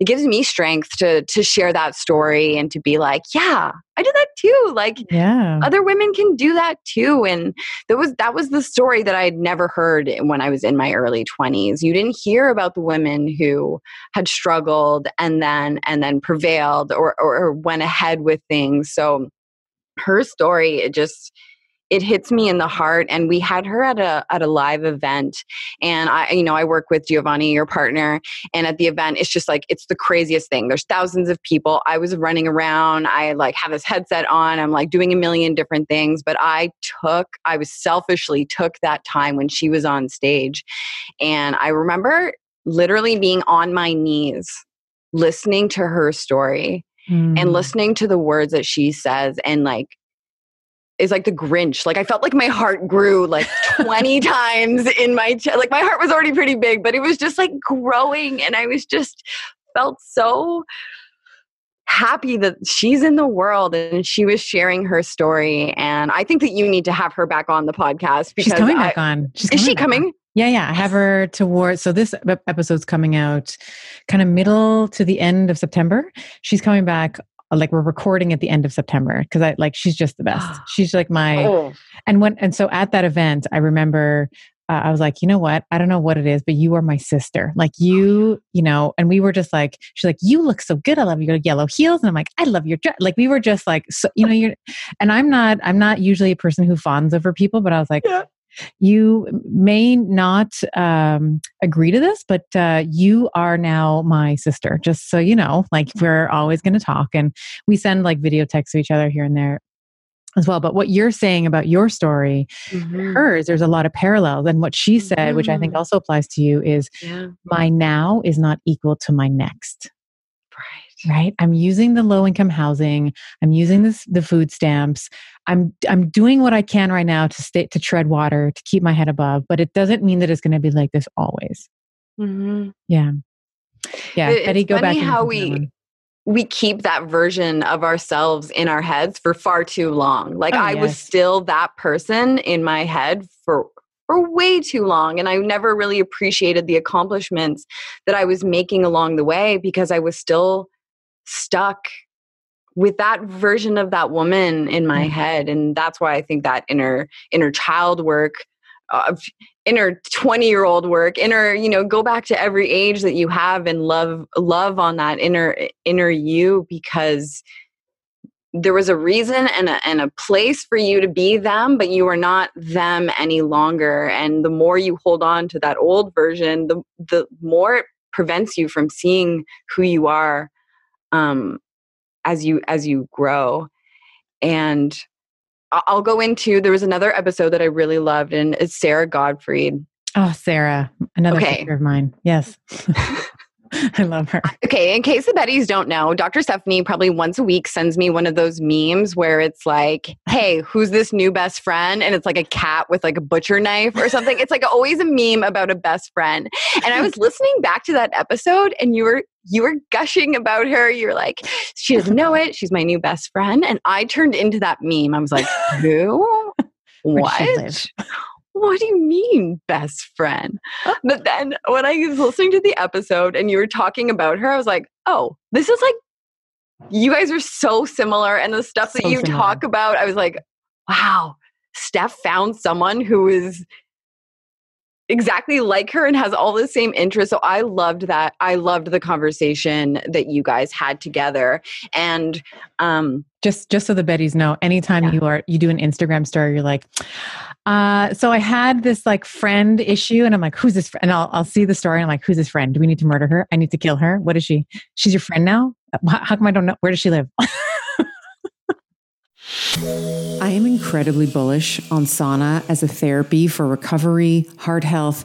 it gives me strength to to share that story and to be like, yeah, I did that too. Like yeah. other women can do that too. And that was that was the story that I had never heard when I was in my early 20s. You didn't hear about the women who had struggled and then and then prevailed or or, or went ahead with things. So her story it just it hits me in the heart and we had her at a at a live event and i you know i work with giovanni your partner and at the event it's just like it's the craziest thing. There's thousands of people. I was running around. I like have this headset on. I'm like doing a million different things but i took i was selfishly took that time when she was on stage and i remember literally being on my knees listening to her story mm. and listening to the words that she says and like is like the Grinch. Like I felt like my heart grew like 20 times in my chest. Like my heart was already pretty big, but it was just like growing and I was just felt so happy that she's in the world and she was sharing her story and I think that you need to have her back on the podcast because She's coming I, back on. She's is she coming? On. Yeah, yeah. I have her towards so this episode's coming out kind of middle to the end of September. She's coming back like we're recording at the end of September because I like she's just the best. She's like my Oh. and when and so at that event, I remember uh, I was like, you know what? I don't know what it is, but you are my sister. Like you, you know. And we were just like, she's like, you look so good. I love your yellow heels, and I'm like, I love your dress. Like we were just like, so, you know, you're. And I'm not, I'm not usually a person who fawns over people, but I was like. Yeah. You may not um, agree to this, but uh, you are now my sister. Just so you know, like we're always going to talk, and we send like video texts to each other here and there as well. But what you're saying about your story, Mhm. hers, there's a lot of parallels. And what she said, which I think Mhm. also applies to you, is Yeah. my now is not equal to my next. Right. Right? I'm using the low income housing. I'm using this the food stamps. I'm I'm doing what I can right now to stay to tread water to keep my head above. But it doesn't mean that it's going to be like this always. Mhm. Yeah. Yeah. It- go back. funny and how listen to that we- we keep that version of ourselves in our heads for far too long. Like Oh, I was still that person in my head for for way too long and I never really appreciated the accomplishments that I was making along the way because I was still stuck with that version of that woman in my Mm. head and that's why I think that inner inner child work uh, inner 20 year old work inner you know go back to every age that you have and love love on that inner inner you because there was a reason and a, and a place for you to be them but you are not them any longer and the more you hold on to that old version the the more it prevents you from seeing who you are um as you as you grow and I'll go into there was another episode that I really loved and it's Sara Gottfried Oh, Sarah, another Okay. of mine. Yes. I love her. Okay, in case the Bettys don't know, Dr. Stephanie probably once a week sends me one of those memes where it's like, hey, who's this new best friend? And it's like a cat with like a butcher knife or something. It's like always a meme about a best friend. And I was listening back to that episode and you were you were gushing about her. You're like, she doesn't know it. She's my new best friend. And I turned into that meme. I was like, who? Where does she What? What do you mean best friend uh but then when i was listening to the episode and you were talking about her i was like oh this is like you guys are so similar and the stuff that you similar. talk about i was like wow steph found someone who is exactly like her and has all the same interests. So i loved that. I loved the conversation that you guys had together. And um just just so the betties know anytime Yeah. you are you do an instagram story you're like uh so i had this like friend issue and i'm like who's this friend and I'll, I'll see the story and i'm like who's this friend? Do we need to murder her? I need to kill her? What is she? She's your friend now? How come i don't know? Where does she live I am incredibly bullish on sauna as a therapy for recovery, heart health,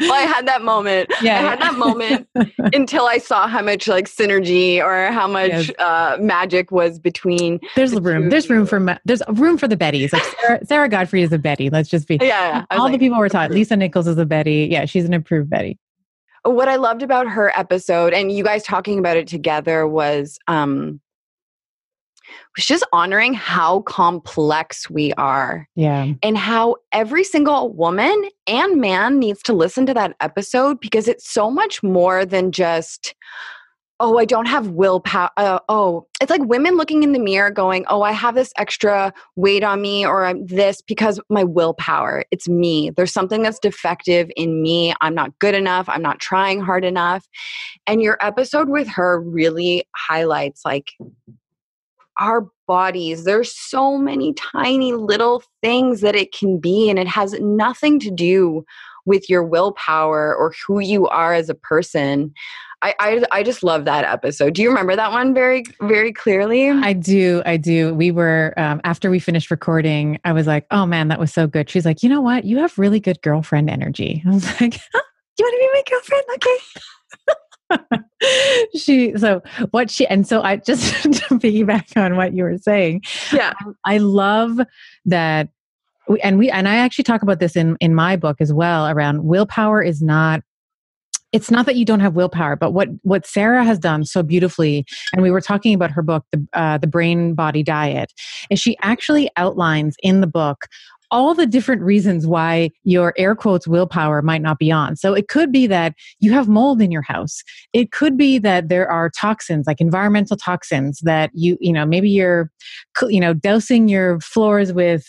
well, I had that moment. Yeah, I had that moment until I saw how much like synergy or how much Yes. uh, magic was between. There's The room. two There's room for ma- there's room for the Betties. Like Sarah, Sara Gottfried is a Betty. Let's just be Yeah, yeah. All the people we're talking. Lisa Nichols is a Betty. Yeah, she's an approved Betty. What I loved about her episode and you guys talking about it together was um was just honoring how complex we are Yeah. and how every single woman and man needs to listen to that episode because it's so much more than just oh i don't have willpower uh, oh it's like women looking in the mirror going oh i have this extra weight on me or i'm this because my willpower. It's me. There's something that's defective in me. I'm not good enough. I'm not trying hard enough. And your episode with her really highlights like our bodies, there's so many tiny little things that it can be, and it has nothing to do with your willpower or who you are as a person. I, I, I just love that episode. Do you remember that one very very clearly? I do. I do. We were um, after we finished recording. I was like, "Oh man, that was so good." She's like, "You know what? You have really good girlfriend energy." I was like, huh? "You want to be my girlfriend?" Okay. she so what she and so I just to piggyback on what you were saying. Yeah, I love that We, and we and I actually talk about this in in my book as well around willpower is not it's not that you don't have willpower, but what what Sarah has done so beautifully, and we were talking about her book, the uh, the Brain Body Diet, is she actually outlines in the book all the different reasons why your air quotes willpower might not be on. So it could be that you have mold in your house. It could be that there are toxins, like environmental toxins that you, you know, maybe you're, you know, dousing your floors with,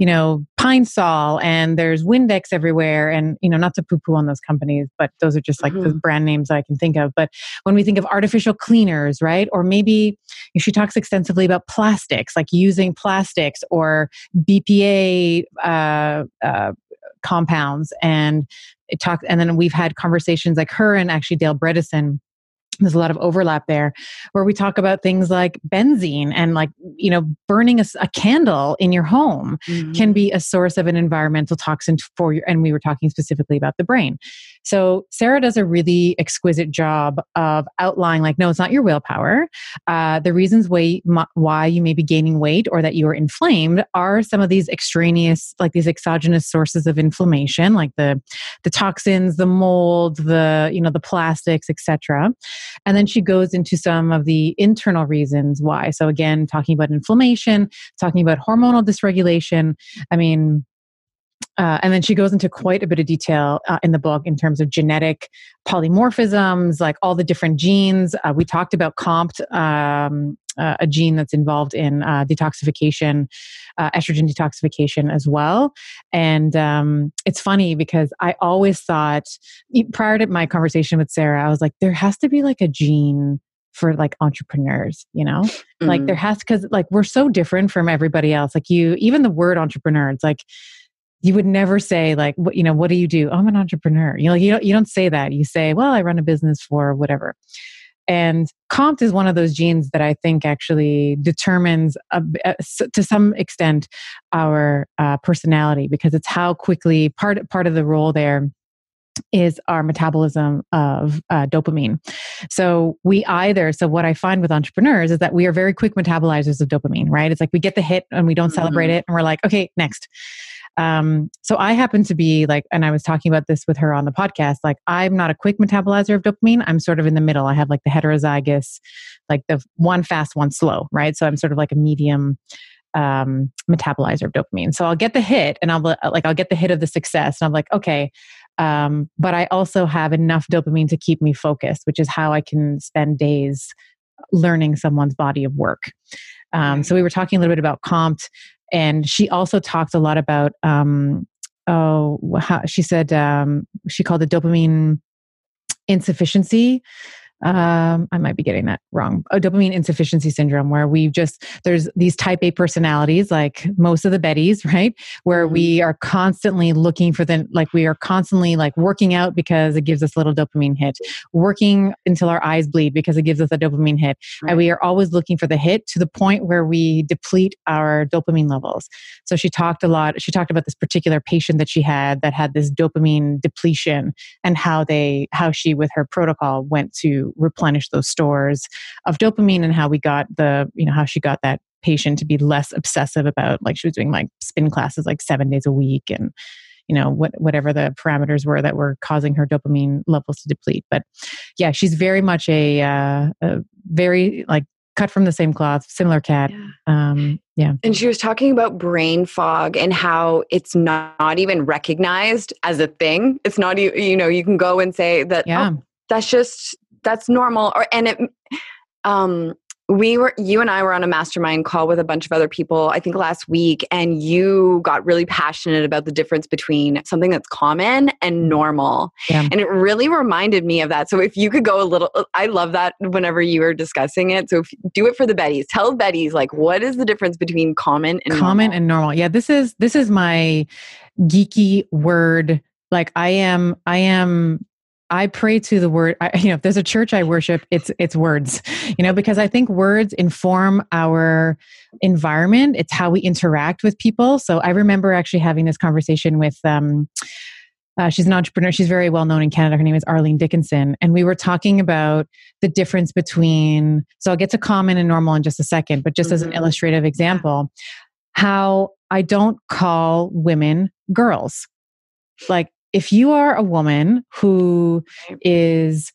you know, pine sol and there's Windex everywhere. And, you know, not to poo poo on those companies, but those are just like mm-hmm. the brand names I can think of. But when we think of artificial cleaners, right? Or maybe she talks extensively about plastics, like using plastics or BPA uh, uh, compounds and it talked and then we've had conversations like her and actually dale bredesen there's a lot of overlap there where we talk about things like benzene and like you know burning a, a candle in your home mm-hmm. can be a source of an environmental toxin for your and we were talking specifically about the brain so sarah does a really exquisite job of outlining like no it's not your willpower uh, the reasons why, why you may be gaining weight or that you are inflamed are some of these extraneous like these exogenous sources of inflammation like the the toxins the mold the you know the plastics etc and then she goes into some of the internal reasons why. So, again, talking about inflammation, talking about hormonal dysregulation. I mean, uh, and then she goes into quite a bit of detail uh, in the book in terms of genetic polymorphisms, like all the different genes. Uh, we talked about COMT, um, uh, a gene that's involved in uh, detoxification, uh, estrogen detoxification as well. And um, it's funny because I always thought, prior to my conversation with Sarah, I was like, there has to be like a gene for like entrepreneurs you know mm-hmm. like there has because like we're so different from everybody else like you even the word entrepreneur it's like you would never say like what you know what do you do oh, i'm an entrepreneur you know you don't, you don't say that you say well i run a business for whatever and COMT is one of those genes that I think actually determines, a, a, to some extent, our uh, personality because it's how quickly part part of the role there is our metabolism of uh, dopamine. So we either, so what I find with entrepreneurs is that we are very quick metabolizers of dopamine, right? It's like we get the hit and we don't mm-hmm. celebrate it and we're like, okay, next. Um, so I happen to be like, and I was talking about this with her on the podcast, like I'm not a quick metabolizer of dopamine. I'm sort of in the middle. I have like the heterozygous, like the one fast, one slow, right? So I'm sort of like a medium um, metabolizer of dopamine. So I'll get the hit and I'll like, I'll get the hit of the success. And I'm like, okay, um, but I also have enough dopamine to keep me focused, which is how I can spend days learning someone's body of work. Um, so we were talking a little bit about COMT and she also talked a lot about um, oh how, she said um, she called it dopamine insufficiency um, I might be getting that wrong. A dopamine insufficiency syndrome, where we just there's these type A personalities, like most of the Bettys, right? Where mm-hmm. we are constantly looking for the like we are constantly like working out because it gives us a little dopamine hit, working until our eyes bleed because it gives us a dopamine hit, right. and we are always looking for the hit to the point where we deplete our dopamine levels. So she talked a lot. She talked about this particular patient that she had that had this dopamine depletion and how they how she with her protocol went to replenish those stores of dopamine and how we got the you know how she got that patient to be less obsessive about like she was doing like spin classes like seven days a week and you know what, whatever the parameters were that were causing her dopamine levels to deplete but yeah she's very much a, uh, a very like cut from the same cloth similar cat yeah. Um, yeah and she was talking about brain fog and how it's not, not even recognized as a thing it's not you know you can go and say that yeah. Oh, that's just that's normal or and it um we were you and I were on a mastermind call with a bunch of other people I think last week and you got really passionate about the difference between something that's common and normal. Yeah. And it really reminded me of that. So if you could go a little I love that whenever you were discussing it. So if, do it for the Bettys. Tell Bettys like what is the difference between common and common normal? and normal. Yeah, this is this is my geeky word like I am I am I pray to the word. I, you know, if there's a church I worship, it's it's words. You know, because I think words inform our environment. It's how we interact with people. So I remember actually having this conversation with. Um, uh, she's an entrepreneur. She's very well known in Canada. Her name is Arlene Dickinson, and we were talking about the difference between. So I'll get to common and normal in just a second, but just mm-hmm. as an mm-hmm. illustrative example, how I don't call women girls. Like if you are a woman who is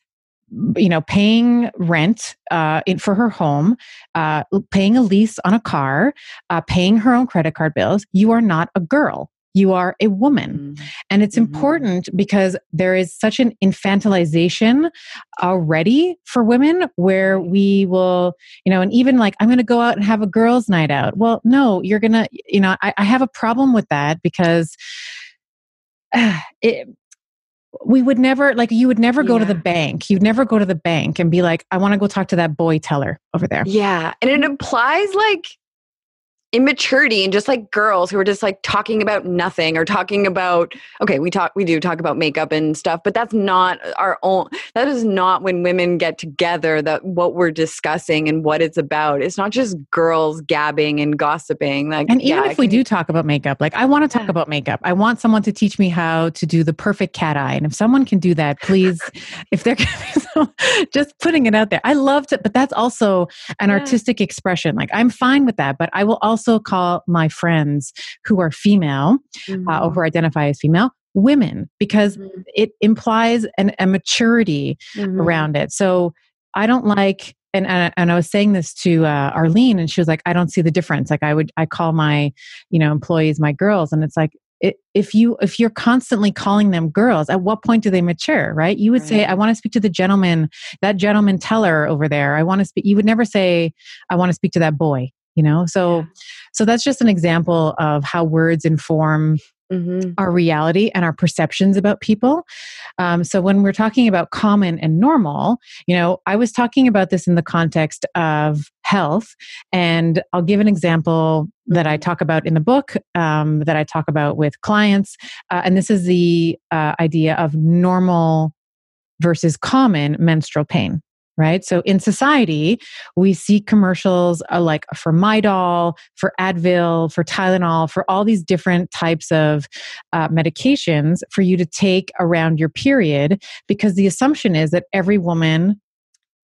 you know paying rent uh, in, for her home uh, paying a lease on a car uh, paying her own credit card bills you are not a girl you are a woman. Mm-hmm. And it's mm-hmm. important because there is such an infantilization already for women where we will, you know, and even like, I'm going to go out and have a girls' night out. Well, no, you're going to, you know, I, I have a problem with that because it, we would never like you would never go yeah. to the bank. You'd never go to the bank and be like i want to go talk to that boy teller over there. Yeah and it mm-hmm. implies like immaturity and just like girls who are just like talking about nothing or talking about okay we talk we do talk about makeup and stuff but that's not our own that is not when women get together that what we're discussing and what it's about. It's not just girls gabbing and gossiping like and even yeah, if we do talk about makeup like i want to talk about makeup. I want someone to teach me how to do the perfect cat eye. And if someone can do that please if they're just putting it out there. I love to but that's also an yeah. artistic expression. Like i'm fine with that but i will also also call my friends who are female mm-hmm. uh, or who mm-hmm. identify as female women because mm-hmm. it implies an, a maturity mm-hmm. around it. So I don't like and, and, I was saying this to uh, Arlene, and she was like, "I don't see the difference. Like, I would, I call my, you know, employees my girls, and it's like, it, if you, if you're constantly calling them girls, at what point do they mature? Right? You would right. say, "I want to speak to the gentleman, that gentleman teller over there. I want to speak." You would never say, "I want to speak to that boy." You know so yeah. so that's just an example of how words inform Mm-hmm. our reality and our perceptions about people. Um, so when we're talking about common and normal, you know, I was talking about this in the context of health, and I'll give an example that I mm-hmm. talk about in the book, um, that I talk about with clients, uh, and this is the uh, idea of normal versus common menstrual pain right? So in society, we see commercials uh, like for Midol, for Advil, for Tylenol, for all these different types of uh, medications for you to take around your period because the assumption is that every woman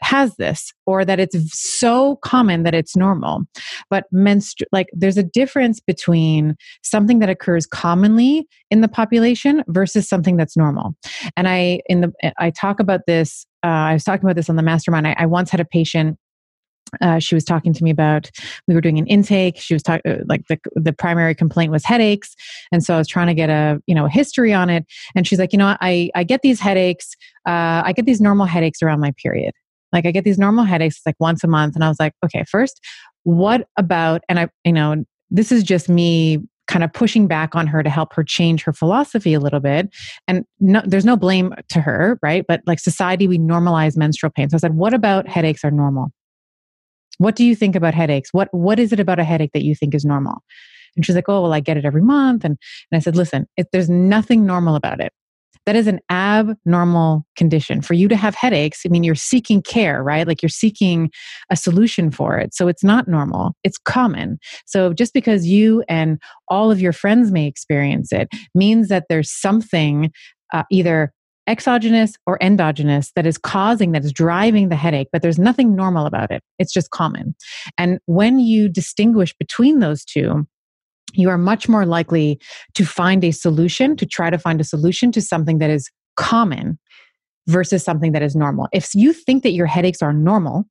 has this or that it's so common that it's normal but menstru- like there's a difference between something that occurs commonly in the population versus something that's normal and i in the i talk about this uh, i was talking about this on the mastermind. I, I once had a patient uh, she was talking to me about we were doing an intake. She was talking uh, like the, the primary complaint was headaches. And so i was trying to get a you know a history on it. And she's like you know i i get these headaches uh, i get these normal headaches around my period. Like I get these normal headaches like once a month. And I was like, okay, first, what about, and I, you know, this is just me kind of pushing back on her to help her change her philosophy a little bit. And no, there's no blame to her, right? But like society, we normalize menstrual pain. So I said, what about headaches are normal? What do you think about headaches? What what is it about a headache that you think is normal? And she's like, oh, well, I get it every month. And, and I said, listen, there's nothing normal about it. That is an abnormal condition. For you to have headaches, I mean, you're seeking care, right? Like you're seeking a solution for it. So it's not normal, it's common. So just because you and all of your friends may experience it means that there's something uh, either exogenous or endogenous that is causing that is driving the headache but there's nothing normal about it it's just common and when you distinguish between those two you are much more likely to find a solution, to try to find a solution to something that is common versus something that is normal. If you think that your headaches are normal,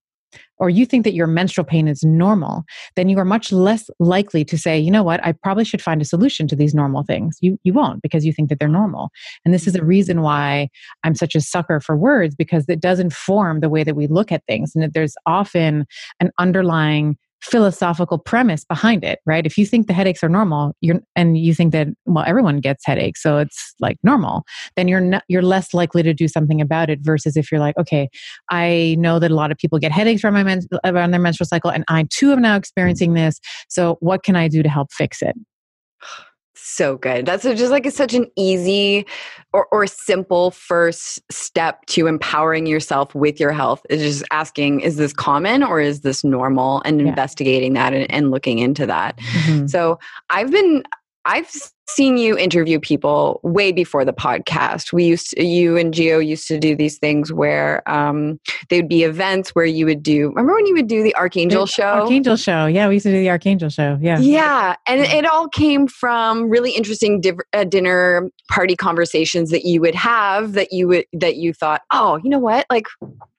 or you think that your menstrual pain is normal, then you are much less likely to say, you know what, I probably should find a solution to these normal things. You you won't because you think that they're normal. And this is a reason mm-hmm. why I'm such a sucker for words because it does inform the way that we look at things. And that there's often an underlying philosophical premise behind it, right? If you think the headaches are normal, you're and you think that well everyone gets headaches, so it's like normal, then you're not, you're less likely to do something about it versus if you're like, okay, I know that a lot of people get headaches from my men- around their menstrual cycle and I too am now experiencing this, so what can I do to help fix it? so good. That's just like it's such an easy or, or simple first step to empowering yourself with your health is just asking, is this common or is this normal? And yeah. investigating that and, and, looking into that. Mm-hmm. So I've been, I've seen you interview people way before the podcast. We used to, you and Gio used to do these things where um, they would be events where you would do. Remember when you would do the Archangel the show? Archangel show, yeah, we used to do the Archangel show, yeah, yeah, and it all came from really interesting div- uh, dinner party conversations that you would have that you would that you thought, oh, you know what, like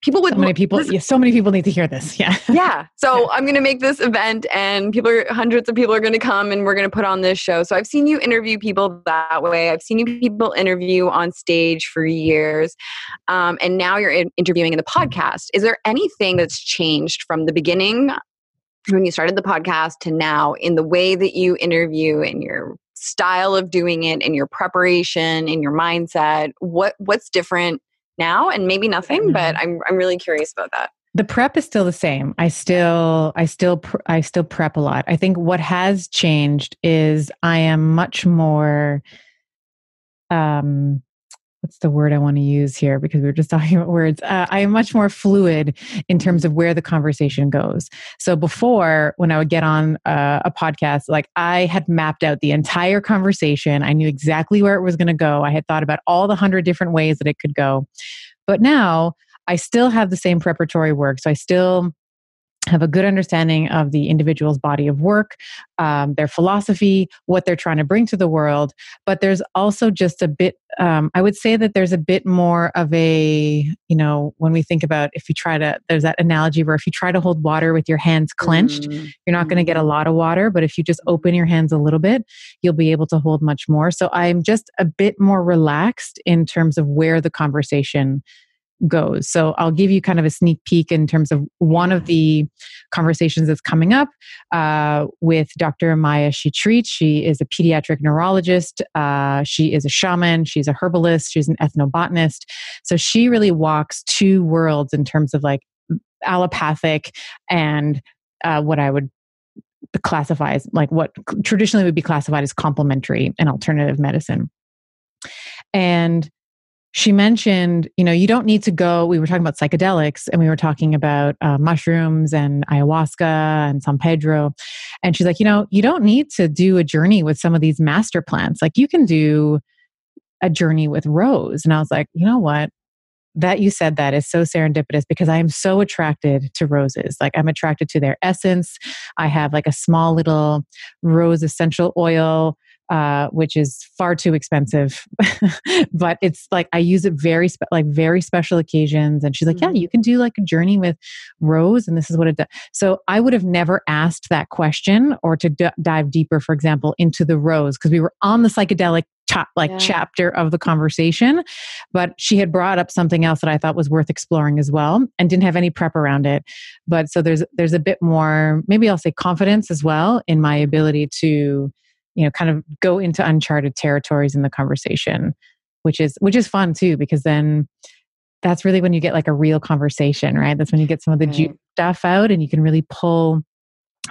people with so many people this, yeah, so many people need to hear this yeah. Yeah so yeah. i'm going to make this event and people are hundreds of people are going to come and we're going to put on this show. So i've seen you interview people that way. I've seen you people interview on stage for years um, and now you're in, interviewing in the podcast. Is there anything that's changed from the beginning when you started the podcast to now in the way that you interview and your style of doing it and your preparation and your mindset? What what's different now and maybe nothing mm-hmm. but i'm i'm really curious about that. The prep is still the same. I still i still i still prep a lot. I think what has changed is i am much more um what's the word I want to use here because we were just talking about words. Uh, I am much more fluid in terms of where the conversation goes. So before, when I would get on uh, a podcast, like I had mapped out the entire conversation, I knew exactly where it was going to go. I had thought about all the hundred different ways that it could go. But now I still have the same preparatory work. So I still have a good understanding of the individual's body of work, um, their philosophy, what they're trying to bring to the world. But there's also just a bit, um, I would say that there's a bit more of a, you know, when we think about if you try to, there's that analogy where if you try to hold water with your hands clenched, mm-hmm. you're not going to get a lot of water. But if you just open your hands a little bit, you'll be able to hold much more. So I'm just a bit more relaxed in terms of where the conversation goes. So I'll give you kind of a sneak peek in terms of one of the conversations that's coming up uh, with Dr. Maya Shetreat. She is a pediatric neurologist. Uh, she is a shaman. She's a herbalist. She's an ethnobotanist. So she really walks two worlds in terms of like allopathic and uh, what I would classify as like what traditionally would be classified as complementary and alternative medicine. And she mentioned, you know, you don't need to go. We were talking about psychedelics and we were talking about uh, mushrooms and ayahuasca and San Pedro. And she's like, you know, you don't need to do a journey with some of these master plants. Like, you can do a journey with rose. And I was like, you know what? That you said that is so serendipitous because I am so attracted to roses. Like, I'm attracted to their essence. I have like a small little rose essential oil uh, which is far too expensive. but it's like I use it very spe- like very special occasions. And she's like, mm-hmm. "Yeah, you can do like a journey with Rose, and this is what it does." So I would have never asked that question or to d- dive deeper, for example, into the Rose because we were on the psychedelic like yeah. chapter of the conversation but she had brought up something else that i thought was worth exploring as well and didn't have any prep around it but so there's there's a bit more maybe i'll say confidence as well in my ability to you know kind of go into uncharted territories in the conversation which is which is fun too because then that's really when you get like a real conversation right that's when you get some of the right. stuff out and you can really pull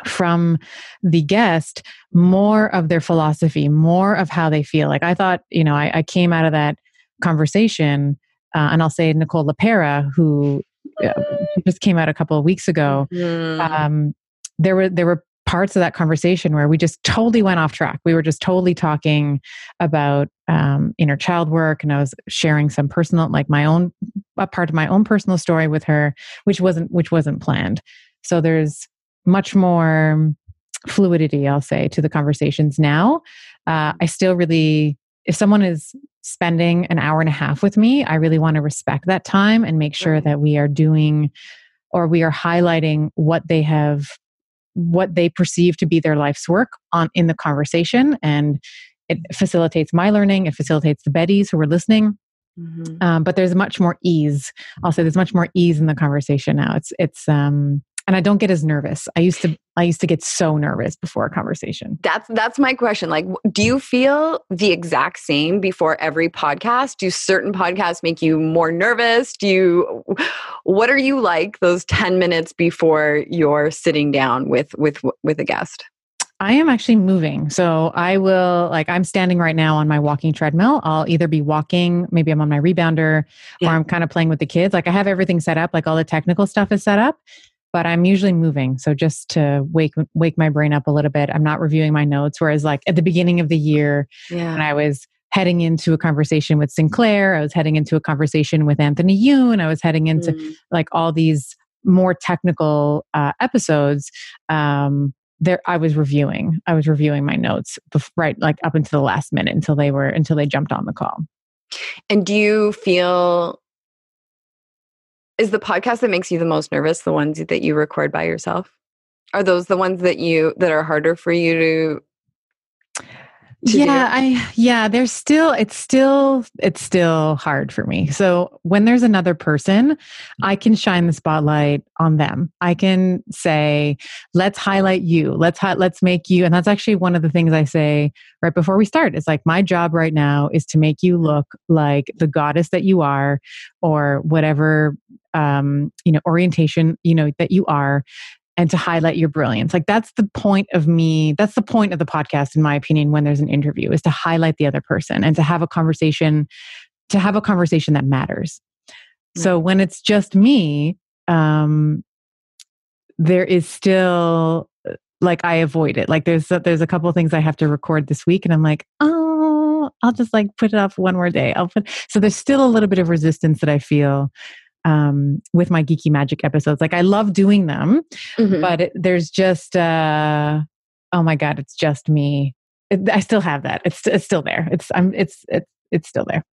from the guest more of their philosophy more of how they feel like i thought you know i, I came out of that conversation uh, and i'll say nicole lepera who uh, just came out a couple of weeks ago mm. um, there were there were parts of that conversation where we just totally went off track. We were just totally talking about um, inner child work, and I was sharing some personal, like my own, a part of my own personal story with her, which wasn't which wasn't planned. So there's much more fluidity, I'll say, to the conversations now. Uh, I still really, if someone is spending an hour and a half with me, I really want to respect that time and make sure that we are doing or we are highlighting what they have what they perceive to be their life's work on in the conversation and it facilitates my learning it facilitates the betties who are listening. Mm-hmm. um, but there's much more ease. I'll there's much more ease in the conversation now. It's it's um and I don't get as nervous. I used to I used to get so nervous before a conversation. That's that's my question. Like do you feel the exact same before every podcast? Do certain podcasts make you more nervous? Do you what are you like those 10 minutes before you're sitting down with with with a guest? I am actually moving. So I will, like, I'm standing right now on my walking treadmill. I'll either be walking, maybe I'm on my rebounder, yeah. or I'm kind of playing with the kids. Like, I have everything set up, like, all the technical stuff is set up but I'm usually moving. So just to wake wake my brain up a little bit, I'm not reviewing my notes. Whereas like at the beginning of the year, yeah. when I was heading into a conversation with Sinclair, I was heading into a conversation with Anthony Youn, I was heading into mm. like all these more technical uh, episodes. Um, there, I was reviewing. I was reviewing my notes, before, right, like up until the last minute, until they were until they jumped on the call. And do you feel is the podcast that makes you the most nervous the ones that you record by yourself? Are those the ones that you that are harder for you to yeah i yeah there's still it's still it's still hard for me. So when there's another person i can shine the spotlight on them. I can say let's highlight you. Let's hi- let's make you and that's actually one of the things i say right before we start. It's like my job right now is to make you look like the goddess that you are or whatever um you know orientation you know that you are and to highlight your brilliance. Like that's the point of me, that's the point of the podcast, in my opinion, when there's an interview, is to highlight the other person and to have a conversation, to have a conversation that matters. Mm-hmm. So when it's just me, um, there is still like I avoid it. Like there's there's a couple things I have to record this week, and I'm like, oh, I'll just like put it off one more day. I'll put so there's still a little bit of resistance that I feel um, with my geeky magic episodes. Like I love doing them, mm-hmm. but it, there's just uh, oh my god, it's just me. It, I still have that. It's it's still there. It's I'm it's it's it's still there.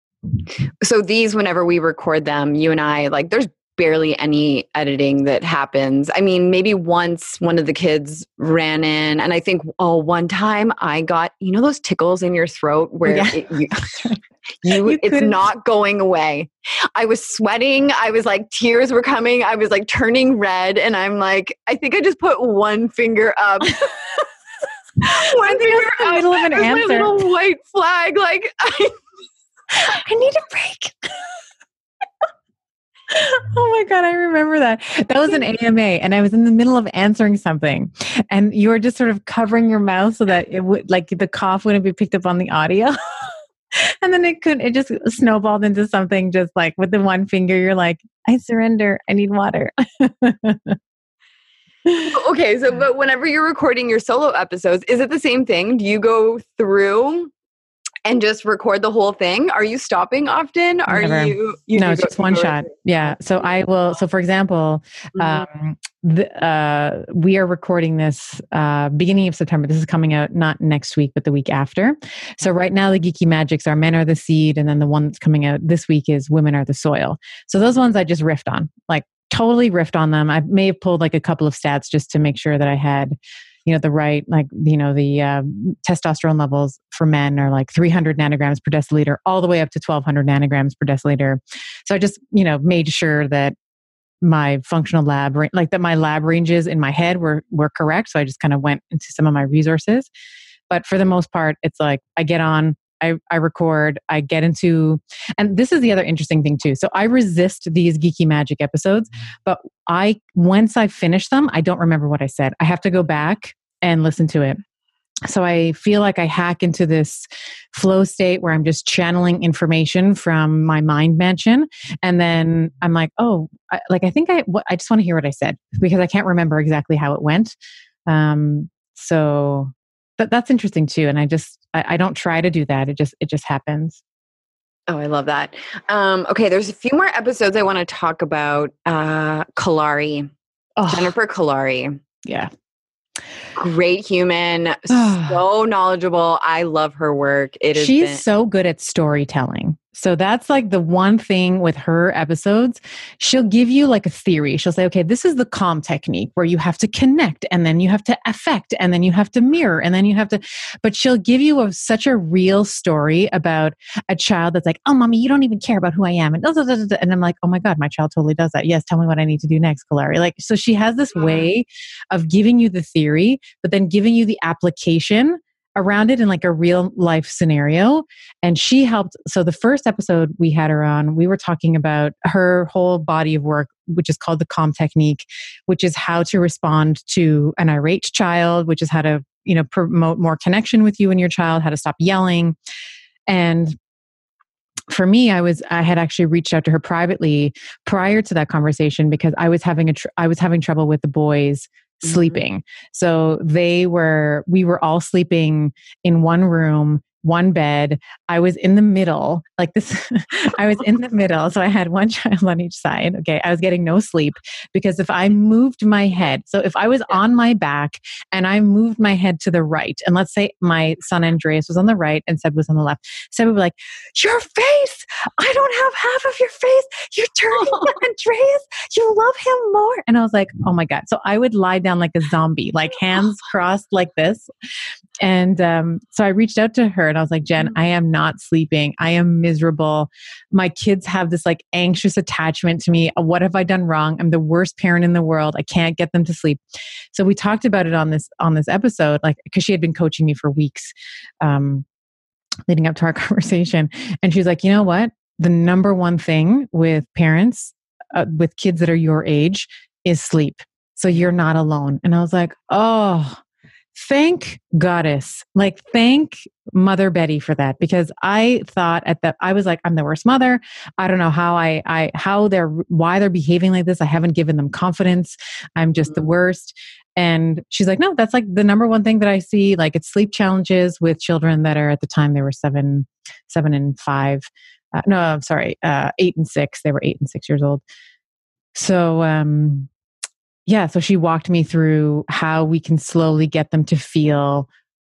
So these, whenever we record them, you and I like there's barely any editing that happens. I mean, maybe once one of the kids ran in, and I think, oh, one time I got, you know, those tickles in your throat oh, where yeah. it, you, you, you it's not going away. I was sweating. I was like, tears were coming. I was like turning red. And I'm like, I think I just put one finger up. one finger up. Middle of an answer. My little white flag. Like, I, I need a break. oh my god i remember that. That was an ama and i was in the middle of answering something and you were just sort of covering your mouth so that it would like the cough wouldn't be picked up on the audio. And then it could it just snowballed into something just like with the one finger you're like i surrender i need water. Okay so but whenever you're recording your solo episodes is it the same thing? Do you go through and just record the whole thing? Are you stopping often? Are Never. you, you No, it's just one shot. Yeah. So I will so for example, mm-hmm. um the, uh, we are recording this uh, beginning of September. This is coming out not next week, but the week after. So right now, the geeky magics are men are the seed, and then the one that's coming out this week is women are the soil. So those ones I just riffed on, like totally riffed on them. I may have pulled like a couple of stats just to make sure that I had you know the right like you know the uh, testosterone levels for men are like 300 nanograms per deciliter all the way up to 1200 nanograms per deciliter. So i just you know made sure that my functional lab like that my lab ranges in my head were were correct. So i just kind of went into some of my resources. But for the most part it's like i get on I, I record, I get into, and this is the other interesting thing too. So I resist these geeky magic episodes, but I, once I finish them, I don't remember what I said. I have to go back and listen to it. So I feel like I hack into this flow state where I'm just channeling information from my mind mansion. And then I'm like, oh, I, like I think I, what, I just want to hear what I said because I can't remember exactly how it went. Um, so that, that's interesting too. And I just, I, I don't try to do that. It just it just happens. Oh, I love that. Um, okay, there's a few more episodes I want to talk about. Uh, Kolari, oh. Jennifer Kolari. Yeah. Great human, so knowledgeable. I love her work. It is she's been- so good at storytelling. So that's like the one thing with her episodes. She'll give you like a theory. She'll say, okay, this is the calm technique where you have to connect and then you have to affect and then you have to mirror and then you have to, but she'll give you a, such a real story about a child that's like, oh, mommy, you don't even care about who I am. And, and I'm like, oh my God, my child totally does that. Yes, tell me what I need to do next, Kolari. Like, so she has this way of giving you the theory, but then giving you the application around it in like a real life scenario. And she helped. So the first episode we had her on, we were talking about her whole body of work, which is called the calm technique, which is how to respond to an irate child, which is how to, you know, promote more connection with you and your child, how to stop yelling. And for me i was i had actually reached out to her privately prior to that conversation because i was having a tr- i was having trouble with the boys Mm-hmm. sleeping. So they were, we were all sleeping in one room one bed. I was in the middle, like this. I was in the middle. So I had one child on each side. Okay. I was getting no sleep because if I moved my head, so if I was on my back and I moved my head to the right, and let's say my son Andreas was on the right and Seb was on the left, Seb would be like, Your face! I don't have half of your face. You're turning oh. Andreas. You love him more. And I was like, Oh my God. So I would lie down like a zombie, like hands crossed like this. And um, so I reached out to her and I was like, Jen, mm-hmm. I am not sleeping. I am miserable. My kids have this like anxious attachment to me. What have I done wrong? I'm the worst parent in the world. I can't get them to sleep. So we talked about it on this on this episode, like because she had been coaching me for weeks, um, leading up to our conversation, and she's like, you know what? The number one thing with parents uh, with kids that are your age is sleep. So you're not alone. And I was like, oh thank goddess like thank mother betty for that because i thought at that i was like i'm the worst mother. I don't know how i i how they're why they're behaving like this. I haven't given them confidence. I'm just the mm-hmm. worst. And she's like no that's like the number one thing that i see like it's sleep challenges with children that are at the time they were seven seven and five uh, no i'm sorry uh, eight and six. They were eight and six years old. So um yeah, so she walked me through how we can slowly get them to feel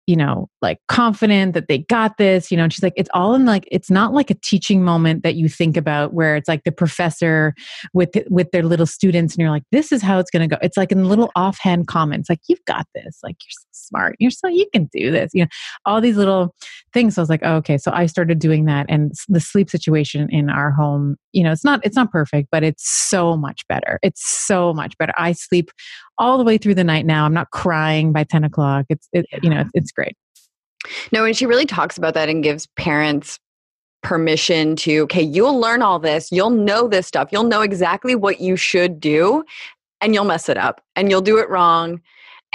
you know, like confident that they got this, you know, and she's like, it's all in like, it's not like a teaching moment that you think about where it's like the professor with, with their little students and you're like, this is how it's going to go. It's like in little offhand comments, like, you've got this, like, you're so smart. You're so, you can do this, you know, all these little things. So I was like, oh, okay. So I started doing that. And the sleep situation in our home, you know, it's not, it's not perfect, but it's so much better. It's so much better. I sleep all the way through the night now. I'm not crying by 10 o'clock. It's, it, you know, it's great. No, and she really talks about that and gives parents permission to, okay, you'll learn all this, you'll know this stuff, you'll know exactly what you should do, and you'll mess it up and you'll do it wrong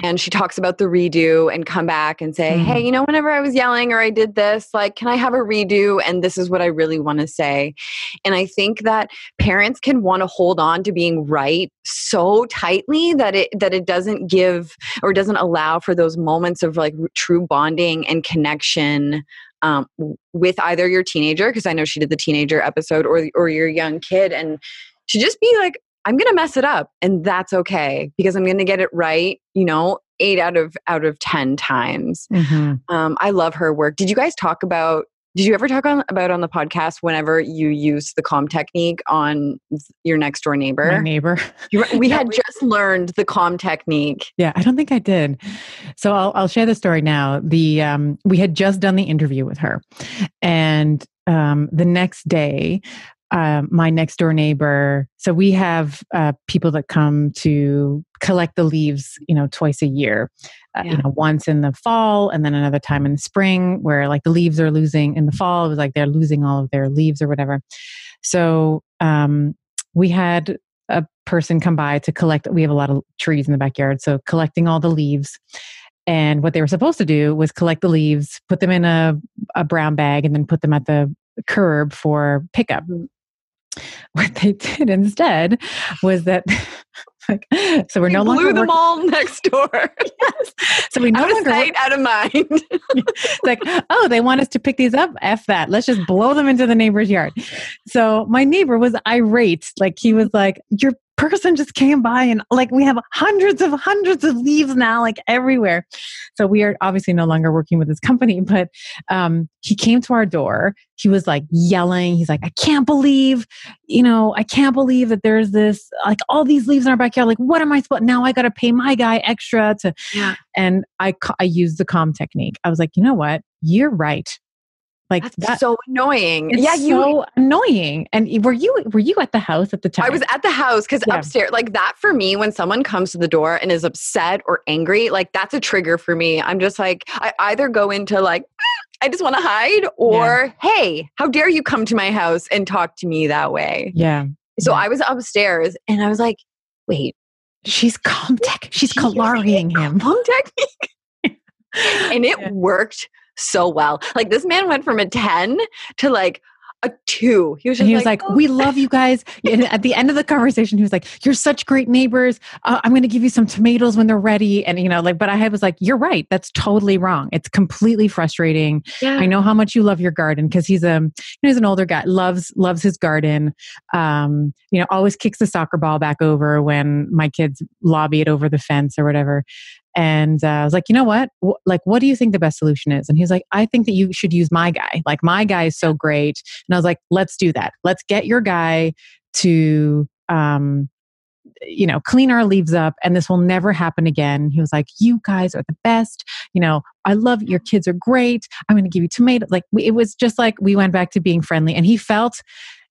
and she talks about the redo and come back and say, mm Hey, you know, whenever I was yelling or I did this, like, can I have a redo? And this is what I really want to say. And I think that parents can want to hold on to being right so tightly that it that it doesn't give or doesn't allow for those moments of like true bonding and connection um, with either your teenager, because I know she did the teenager episode, or or your young kid, and to just be like I'm going to mess it up and that's okay because I'm going to get it right, you know, 8 out of out of 10 times. Mm-hmm. Um, I love her work. Did you guys talk about did you ever talk on, about on the podcast whenever you use the calm technique on your next door neighbor? My neighbor. we had just learned the calm technique. Yeah, I don't think I did. So I'll, I'll share the story now. The um, we had just done the interview with her, and um, the next day uh, my next door neighbor. So we have uh, people that come to collect the leaves, you know, twice a year. Uh, yeah. You know, once in the fall and then another time in the spring, where like the leaves are losing in the fall. It was like they're losing all of their leaves or whatever. So um, we had a person come by to collect. We have a lot of trees in the backyard, so collecting all the leaves. And what they were supposed to do was collect the leaves, put them in a, a brown bag, and then put them at the curb for pickup. What they did instead was that like so we're no blew longer blew them all next door. yes. So we no out longer of sight, out of mind. like, oh, they want us to pick these up. F that. Let's just blow them into the neighbor's yard. So my neighbor was irate. Like he was like, You're person just came by and like we have hundreds of hundreds of leaves now, like everywhere. So we are obviously no longer working with this company, but um, he came to our door. He was like yelling. He's like, I can't believe, you know, I can't believe that there's this, like all these leaves in our backyard. Like, what am I supposed, now I got to pay my guy extra to, Yeah. and I, I used the calm technique. I was like, you know what? You're right. Like That's that, so annoying. it's yeah, you. so annoying. And were you were you at the house at the time? I was at the house because Yeah. upstairs, like that for me, when someone comes to the door and is upset or angry, like that's a trigger for me. I'm just like, I either go into like, ah, I just want to hide, or hey, how dare you come to my house and talk to me that way? Yeah. So Yeah. I was upstairs and I was like, wait, She's calm tech. She's She him. calm technique. and it Yeah. worked so well. Like this man went from a 10 to like a two. He was just—he was like, "Oh, "We love you guys." And at the end of the conversation, he was like, "You're such great neighbors. Uh, I'm going to give you some tomatoes when they're ready." And you know, like, but I was like, "You're right. That's totally wrong. It's completely frustrating. yeah. I know how much you love your garden because he's a you know, he's an older guy, loves loves his garden. Um, you know, always kicks the soccer ball back over when my kids lobby it over the fence or whatever. And uh, I was like, you know what? Wh- like, what do you think the best solution is? And he's like, I think that you should use my guy. Like, my guy is so great. And I was like, let's do that. Let's get your guy to, um, you know, clean our leaves up and this will never happen again. He was like, you guys are the best. You know, I love your kids are great. I'm going to give you tomatoes. Like, we, it was just like we went back to being friendly. And he felt,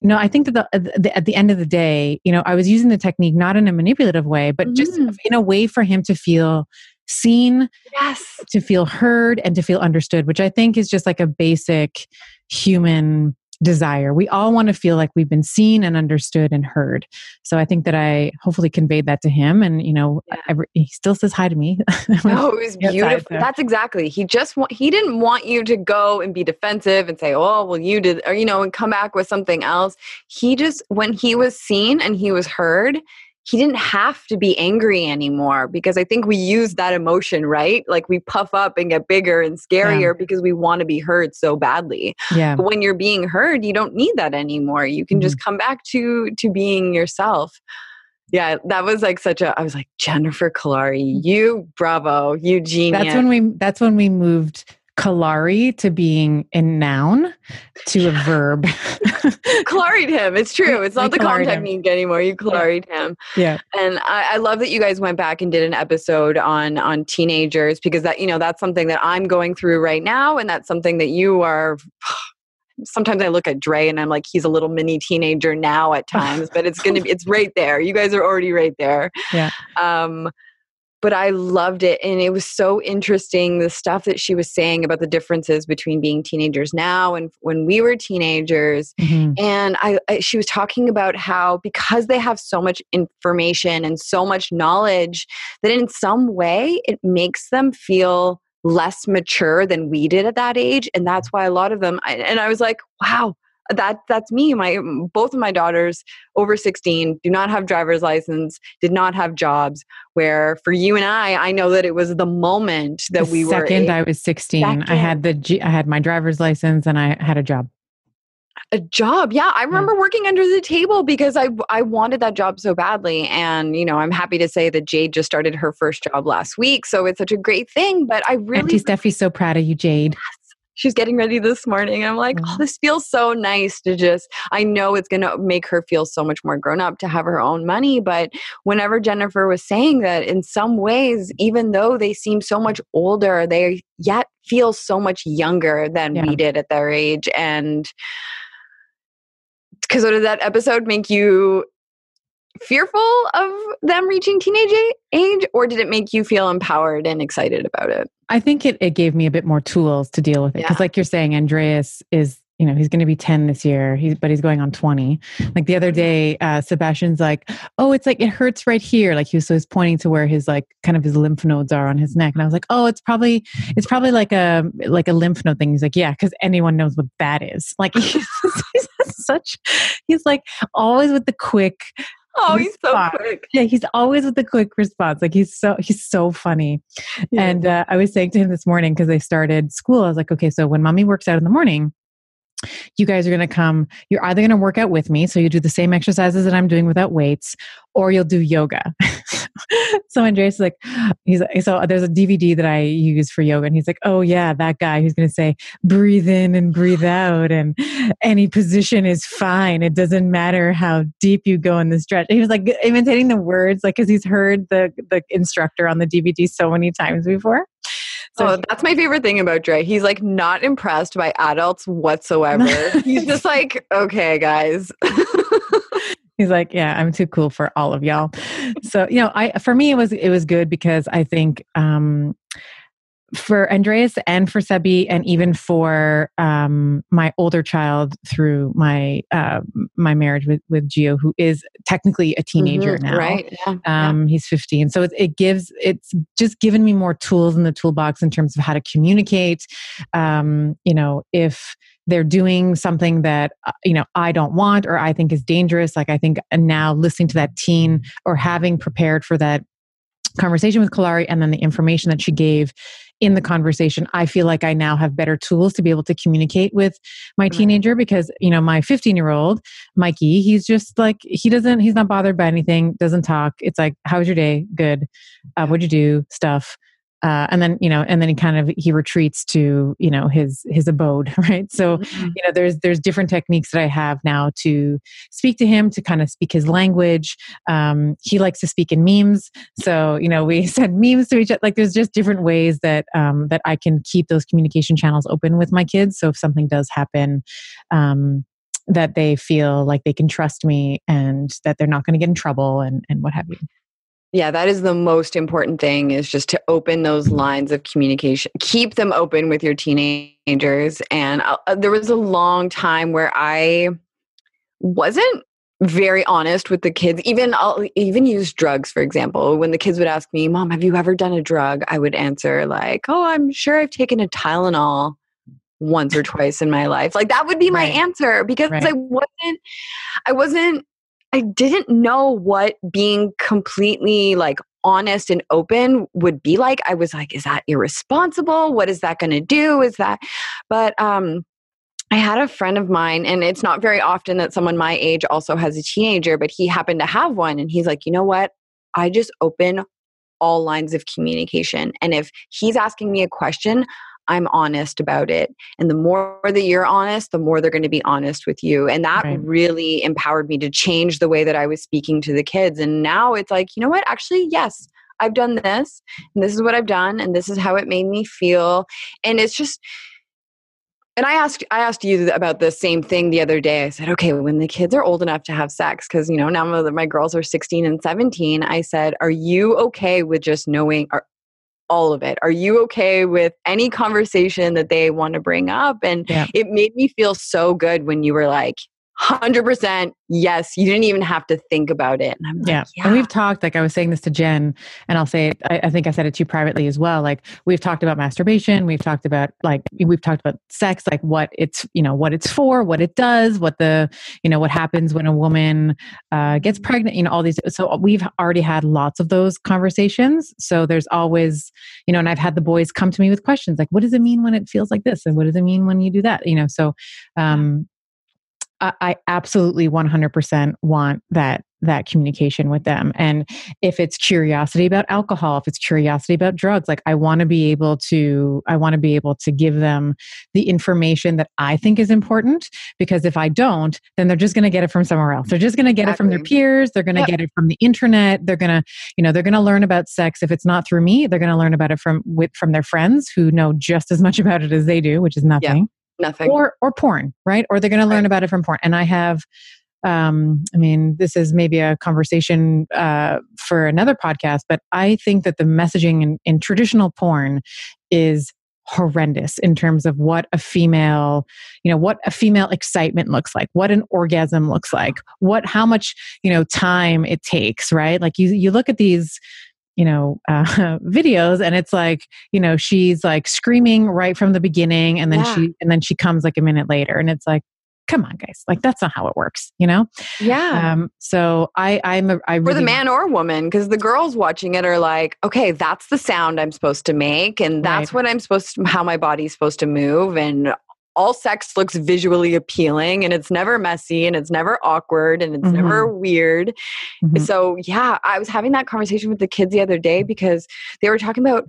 you know, I think that the, uh, the, at the end of the day, you know, I was using the technique not in a manipulative way, but just Mhm. in a way for him to feel seen, yes. to feel heard, and to feel understood, which I think is just like a basic human desire. We all want to feel like we've been seen and understood and heard. So I think that I hopefully conveyed that to him. And, you know, Yeah. every, he still says hi to me. No, it was oh, beautiful. That's exactly. He just want, he didn't want you to go and be defensive and say, "Oh, well, you did," or you know, and come back with something else. He just when he was seen and he was heard, he didn't have to be angry anymore because I think we use that emotion, right? Like we puff up and get bigger and scarier because we want to be heard so badly. yeah. But when you're being heard, you don't need that anymore. You can just Mm-hmm. come back to to being yourself. Yeah, that was like such a I was like, Jennifer Kolari, you bravo, you genius. That's when we, that's when we moved Kolari to being a noun to a verb. Kolaried him. It's true. It's not the calm Kolaried him. technique anymore. You Kolaried him. yeah. And I, I love that you guys went back and did an episode on on teenagers because that you know that's something that I'm going through right now, and that's something that you are. Sometimes I look at Dre and I'm like, he's a little mini teenager now at times, but it's gonna be it's right there. You guys are already right there. Yeah. Um, but I loved it, and it was so interesting the stuff that she was saying about the differences between being teenagers now and when we were teenagers Mhm. and I, I she was talking about how because they have so much information and so much knowledge that in some way it makes them feel less mature than we did at that age and that's why a lot of them I, and i was like wow that that's me my both of my daughters over 16 do not have driver's license did not have jobs where for you and i i know that it was the moment that The we were second i was 16, I had the, G, I had my driver's license and I had a job. a job yeah i remember working under the table because i i wanted that job so badly and you know i'm happy to say that jade just started her first job last week so it's such a great thing but i really Auntie Steffi's so proud of you, Jade. She's getting ready this morning i'm like oh Mhm. this feels so nice to just i know it's going to make her feel so much more grown up to have her own money but whenever jennifer was saying that in some ways even though they seem so much older they yet feel so much younger than Yeah. we did at their age and because what did that episode make you fearful of them reaching teenage age or did it make you feel empowered and excited about it I think it, it gave me a bit more tools to deal with it. Because, Yeah. like you're saying, Andreas is, you know, he's going to be 10 this year, he's, but he's going on 20. Like the other day, uh, Sebastian's like, oh, it's like, it hurts right here. Like he was, so he's pointing to where his, like, kind of his lymph nodes are on his neck. And I was like, oh, it's probably, it's probably like a, like a lymph node thing. He's like, yeah, because anyone knows what that is. Like he's, he's such, he's like always with the quick, oh he's so quick yeah, he's always with the quick response. Like he's so he's so funny. Yeah. And uh, I was saying to him this morning because they started school. I was like, okay, so when mommy works out in the morning, you guys are going to come you're either going to work out with me so you do the same exercises that i'm doing without weights or you'll do yoga. So andreas is like he's so there's a dvd that i use for yoga and he's like oh yeah that guy who's going to say breathe in and breathe out and any position is fine. It doesn't matter how deep you go in the stretch. He was like imitating the words like because he's heard the the instructor on the dvd so many times before so oh, that's my favorite thing about Dre. He's like not impressed by adults whatsoever. He's just like, okay, guys. He's like, yeah, I'm too cool for all of y'all. So, you know, I for me it was it was good because I think um for Andreas and for Sebi and even for um, my older child through my uh, my marriage with with Gio, who is technically a teenager mm-hmm, now. Right. Yeah, um, yeah. He's 15, so it, it, gives it's just given me more tools in the toolbox in terms of how to communicate. Um, you know, if they're doing something that uh, you know I don't want or I think is dangerous, like I think now listening to that teen or having prepared for that conversation with Kolari and then the information that she gave in the conversation i feel like i now have better tools to be able to communicate with my teenager because you know my 15 year old mikey he's just like he doesn't he's not bothered by anything doesn't talk. It's like how was your day? Good. Uh, what'd you do? Stuff uh, and then you know and then he kind of he retreats to you know his his abode right? So mm-hmm. you know there's there's different techniques that i have now to speak to him to kind of speak his language. Um, he likes to speak in memes. So you know we send memes to each other like there's just different ways that um, that i can keep those communication channels open with my kids. So if something does happen um, that they feel like they can trust me and that they're not going to get in trouble and and what have you yeah, that is the most important thing is just to open those lines of communication. Keep them open with your teenagers. And uh, uh, there was a long time where I wasn't very honest with the kids. Even I'll even use drugs, for example. When the kids would ask me, Mom, have you ever done a drug? I would answer like, Oh, I'm sure I've taken a Tylenol once or twice in my life. Like that would be my right. answer because right. I wasn't I wasn't I didn't know what being completely like honest and open would be like. I was like, is that irresponsible? What is that going to do? Is that, but, um, I had a friend of mine, and it's not very often that someone my age also has a teenager, but he happened to have one. And he's like, you know what? I just open all lines of communication. And if he's asking me a question, I'm honest about it. And the more that you're honest, the more they're going to be honest with you. And that right. really empowered me to change the way that I was speaking to the kids. And now it's like, you know what? Actually, yes, I've done this, and this is what I've done, and this is how it made me feel. And it's just, and I asked I asked you about the same thing the other day. I said, okay, when the kids are old enough to have sex, because you know now my girls are 16 and 17, I said, are you okay with just knowing? Are, all of it. Are you okay with any conversation that they want to bring up? And yeah. it made me feel so good when you were like, 100% yes you didn't even have to think about it. And like, yeah. yeah. and we've talked like i was saying this to jen and i'll say it I, I, think i said it to you privately as well like we've talked about masturbation we've talked about like we've talked about sex like what it's you know what it's for what it does what the you know what happens when a woman uh, gets pregnant you know all these so we've already had lots of those conversations. So there's always you know and i've had the boys come to me with questions like what does it mean when it feels like this? And what does it mean when you do that? You know so um I absolutely 100% want that that communication with them. And if it's curiosity about alcohol if it's curiosity about drugs like i want to be able to i want to be able to give them the information that i think is important because if i don't then they're just going to get it from somewhere else. They're just going to get exactly. it from their peers they're going to yep. get it from the internet they're going to you know they're going to learn about sex. If it's not through me they're going to learn about it from with from their friends who know just as much about it as they do which is nothing. yep nothing. Or or porn right? Or they're going to learn about it from porn. And i have um, I mean, this is maybe a conversation uh, for another podcast, but I think that the messaging in, in traditional porn is horrendous in terms of what a female you know what a female excitement looks like what an orgasm looks like what how much you know time it takes right? Like you you look at these you know uh, videos and it's like you know she's like screaming right from the beginning and then yeah. she and then she comes like a minute later and it's like come on guys like that's not how it works you know yeah um so i i'm a, i really, for the man or woman because the girls watching it are like okay that's the sound i'm supposed to make and that's right. what i'm supposed to how my body's supposed to move and all sex looks visually appealing and it's never messy and it's never awkward and it's Mhm. never weird. Mhm. So, yeah, I was having that conversation with the kids the other day because they were talking about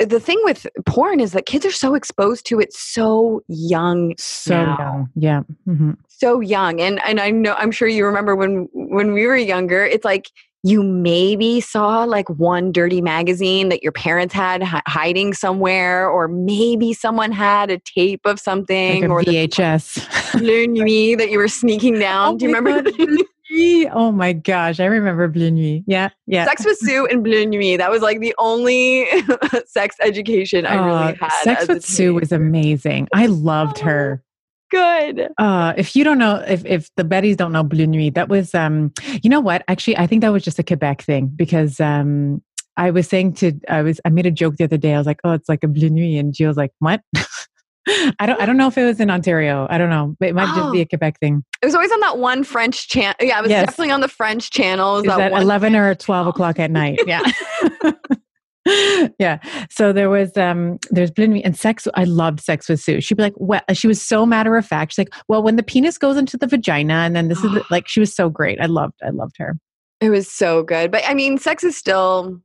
uh, the thing with porn is that kids are so exposed to it so young So now. young. Yeah. hmm so young and and I know I'm sure you remember when when we were younger it's like you maybe saw like one dirty magazine that your parents had hi- hiding somewhere or maybe someone had a tape of something Like or the VHS. Bleu Nuit that you were sneaking down Oh do you remember God, Bleu Nuit. Oh my gosh, I remember Bleu Nuit. Yeah, yeah. Sex with Sue and Bleu Nuit that was like the only sex education I Uh, really had Sex with Sue was amazing. I loved Oh. her. Good Uh, if you don't know, if if the Bettys don't know Bleu Nuit, that was um, you know what? Actually, I think that was just a Quebec thing because um, I was saying to I was I made a joke the other day. I was like, oh, it's like a Bleu Nuit, and Jill was like, what? I don't I don't know if it was in Ontario. I don't know. It might just be Oh. a Quebec thing. it was always on that one French channel yeah it was Yes. definitely on the French channel It Is that that eleven or twelve channel. o'clock at night? Yeah. yeah. So there was um there's Nuit and sex. I loved sex with Sue. She'd be like, well, she was so matter of fact. She's like, well, when the penis goes into the vagina, and then this is the, like she was so great. I loved, I loved her. It was so good. But I mean, sex is still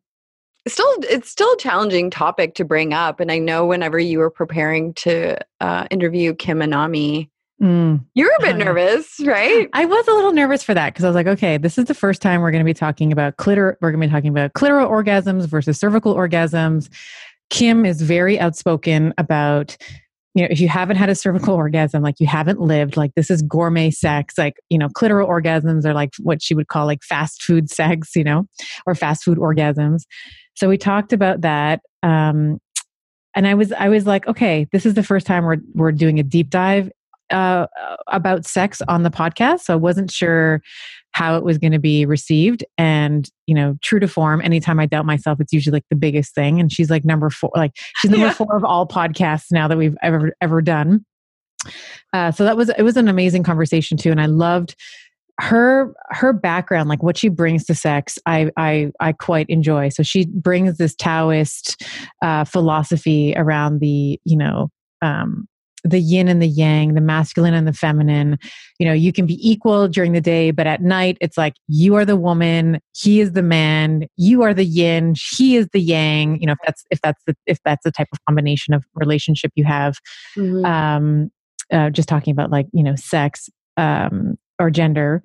still it's still a challenging topic to bring up. And I know whenever you were preparing to uh, interview Kim and Anami, Mm. you were a bit Oh, nervous, right? I was a little nervous for that because I was like, okay, this is the first time we're going to be talking about clitor. We're going to be talking about clitoral orgasms versus cervical orgasms. Kim is very outspoken about, you know, if you haven't had a cervical orgasm, like you haven't lived, like this is gourmet sex. Like, you know, clitoral orgasms are like what she would call like fast food sex, you know, or fast food orgasms. So we talked about that. Um, and I was, I was like, okay, this is the first time we're we're doing a deep dive uh, about sex on the podcast. So I wasn't sure how it was going to be received. And, you know, true to form, anytime I doubt myself, it's usually like the biggest thing. And she's like number four, like she's number Yeah. four of all podcasts now that we've ever, ever done. Uh, so that was, it was an amazing conversation too. And I loved her, her background, like what she brings to sex. I, I, I quite enjoy. So she brings this Taoist uh, philosophy around the, you know, um, the yin and the yang, the masculine and the feminine. You know, you can be equal during the day, but at night it's like you are the woman, he is the man, you are the yin, he is the yang. You know, if that's if that's the if that's the type of combination of relationship you have. Mhm. Um, uh, just talking about like you know sex um, or gender.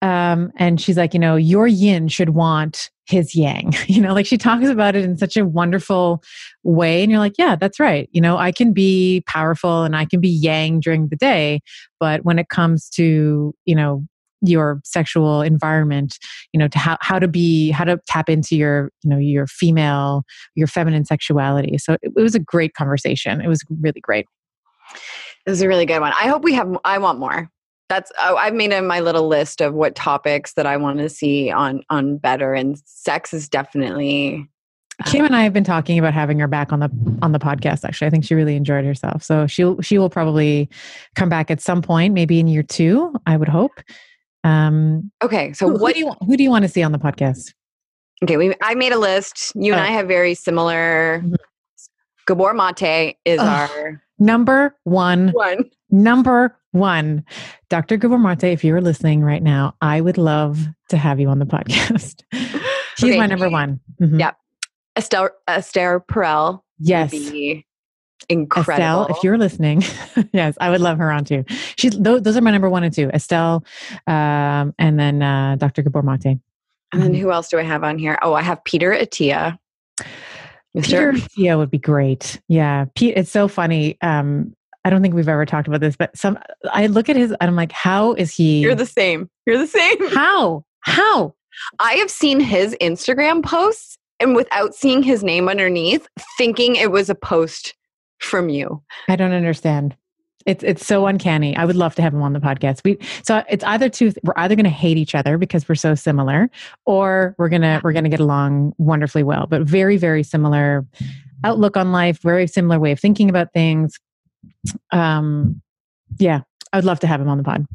Um, and she's like, you know, your yin should want his yang. You know, like she talks about it in such a wonderful way. And you're like, yeah, that's right. You know, I can be powerful and I can be yang during the day. But when it comes to, you know, your sexual environment, you know, to how, how to be, how to tap into your, you know, your female, your feminine sexuality. So it, it was a great conversation. It was really great. It was a really good one. I hope we have. I want more. That's. Oh, I've made a, my little list of what topics that I want to see on on better, and sex is definitely. Kim and I have been talking about having her back on the on the podcast. Actually, I think she really enjoyed herself. So she'll she will probably come back at some point, maybe in year two. I would hope. Um, Okay, so who, who what? do you want, who do you want to see on the podcast? Okay, we. I made a list. You and Oh. I have very similar. Mhm. Gabor Mate is Ugh. our Number one, one. number one, Dr. Gabor Mate. If you're listening right now, I would love to have you on the podcast. She's Okay, my number one. Mhm. Yeah. Estelle Esther Perel. Yes. be incredible. Estelle, if you're listening, yes, I would love her on too. She's those, those are my number one and two. Estelle, um, and then uh, Dr. Gabor Mate. and then Mhm. who else do I have on here? Oh, I have Peter Attia. Peter Mr. Tia would be great. Yeah, Pete. It's so funny. Um, I don't think we've ever talked about this, but some I look at his and I'm like, how is he? You're the same. You're the same. how? How? I have seen his Instagram posts and without seeing his name underneath, thinking it was a post from you. I don't understand. It's it's so uncanny. I would love to have him on the podcast. We so it's either two. We're either going to hate each other because we're so similar, or we're gonna we're gonna get along wonderfully well. But very very similar outlook on life. Very similar way of thinking about things. Um, yeah, I would love to have him on the pod.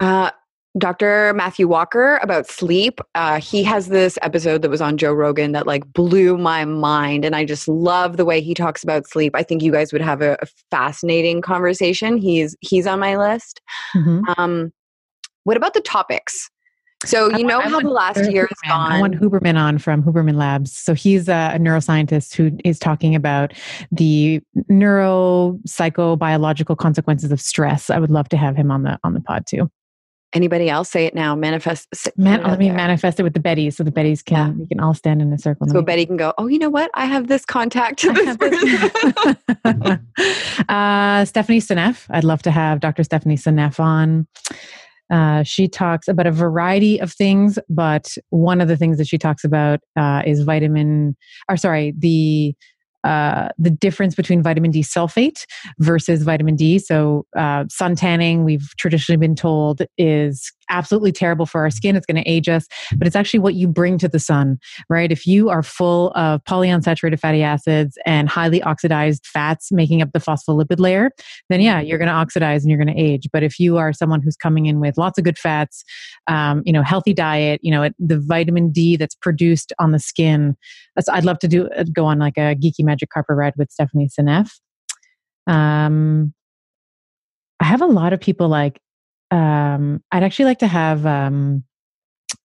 Uh, Dr. Matthew Walker about sleep. Uh, he has this episode that was on Joe Rogan that like blew my mind. And I just love the way he talks about sleep. I think you guys would have a, a fascinating conversation. He's he's on my list. Mm-hmm. Um, what about the topics? So you know how the last year has gone. I want Huberman on from Huberman Labs. So he's a, a neuroscientist who is talking about the neuropsychobiological consequences of stress. I would love to have him on the on the pod too. Anybody else say it now? Manifest. Man, let me there. manifest it with the Betties, so the Betties can yeah. we can all stand in a circle. So Betty can go. Oh, you know what? I have this contact. To this uh, Stephanie Seneff. I'd love to have Dr. Stephanie Seneff on. Uh, she talks about a variety of things, but one of the things that she talks about uh, is vitamin, or sorry, the uh, the difference between vitamin D sulfate versus vitamin D. So, uh, sun tanning, we've traditionally been told, is absolutely terrible for our skin. It's going to age us, but it's actually what you bring to the sun, right? If you are full of polyunsaturated fatty acids and highly oxidized fats making up the phospholipid layer, then yeah, you're going to oxidize and you're going to age. But if you are someone who's coming in with lots of good fats, um, you know, healthy diet, you know, it, the vitamin D that's produced on the skin, I'd love to do uh, go on like a geeky magic carpet ride with Stephanie Seneff. Um, I have a lot of people like um, I'd actually like to have um,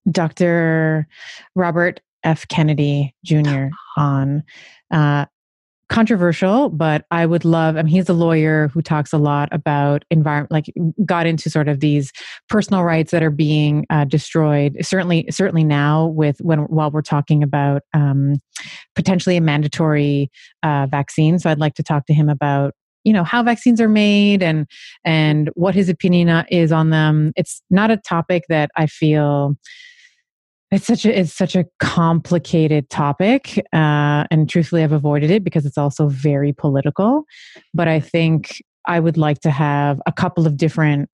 Dr. Robert F. Kennedy Jr. on. Uh, controversial, but I would love. I mean, he's a lawyer who talks a lot about environment, like got into sort of these personal rights that are being uh, destroyed. Certainly, certainly now with when while we're talking about um, potentially a mandatory uh, vaccine. So I'd like to talk to him about you know how vaccines are made and and what his opinion uh, is on them. It's not a topic that i feel it's such a it's such a complicated topic uh, and truthfully i've avoided it because it's also very political. But i think i would like to have a couple of different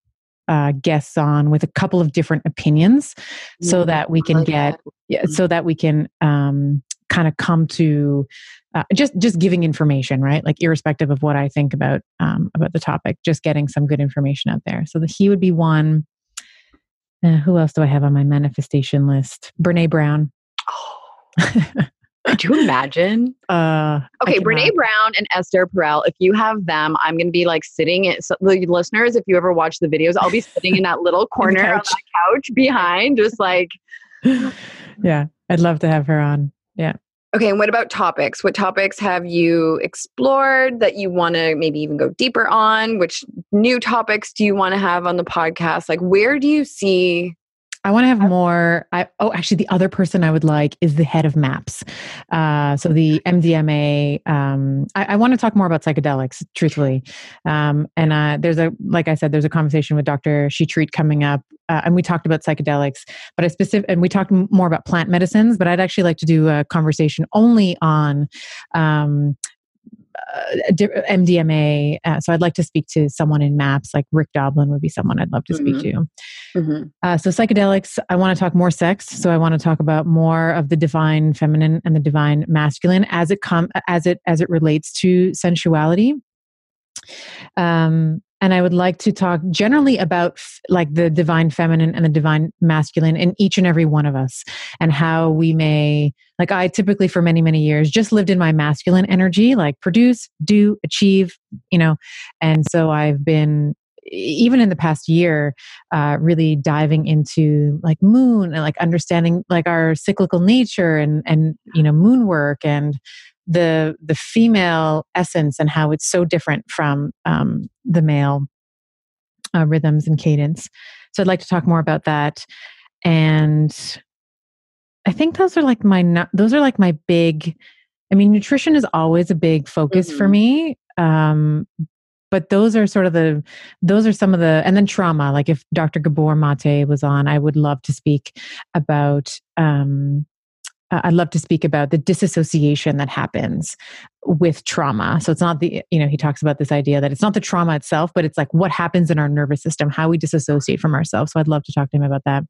uh, guests on with a couple of different opinions so that we can get yeah, so that we can um, kind of come to uh, just just giving information right like irrespective of what i think about um, about the topic just getting some good information out there so the, he would be one uh, who else do i have on my manifestation list brene brown oh. Could you imagine? Uh, okay, Brene Brown and Esther Perel. If you have them, I'm going to be like sitting. At, so the listeners, if you ever watch the videos, I'll be sitting in that little corner on the couch behind, just like. Yeah, I'd love to have her on. Yeah. Okay, and what about topics? What topics have you explored that you want to maybe even go deeper on? Which new topics do you want to have on the podcast? Like, where do you see I want to have more. I, oh, actually, the other person I would like is the head of MAPS. Uh, so the MDMA. Um, I, I, want to talk more about psychedelics, truthfully. Um, and uh, there's a, like I said, there's a conversation with Dr. Shetreat coming up, uh, and we talked about psychedelics. But I specific, and we talked more about plant medicines. But I'd actually like to do a conversation only on um, MDMA. Uh, so I'd like to speak to someone in MAPS, like Rick Doblin would be someone I'd love to speak mm-hmm. to. Mm-hmm. Uh, so psychedelics, I want to talk more sex. So I want to talk about more of the divine feminine and the divine masculine as it come as it as it relates to sensuality. Um, and I would like to talk generally about f- like the divine feminine and the divine masculine in each and every one of us and how we may like I typically for many many years just lived in my masculine energy like produce, do, achieve, you know. And so I've been even in the past year uh, really diving into like moon and like understanding like our cyclical nature and and you know moon work and the the female essence and how it's so different from um, the male uh, rhythms and cadence. So I'd like to talk more about that, and I think those are like my those are like my big. I mean, nutrition is always a big focus mm-hmm. for me, um, but those are sort of the those are some of the and then trauma. Like if Dr. Gabor Mate was on, I would love to speak about um, I'd love to speak about the disassociation that happens with trauma. So it's not the, you know, he talks about this idea that it's not the trauma itself, but it's like what happens in our nervous system, how we disassociate from ourselves. So I'd love to talk to him about that.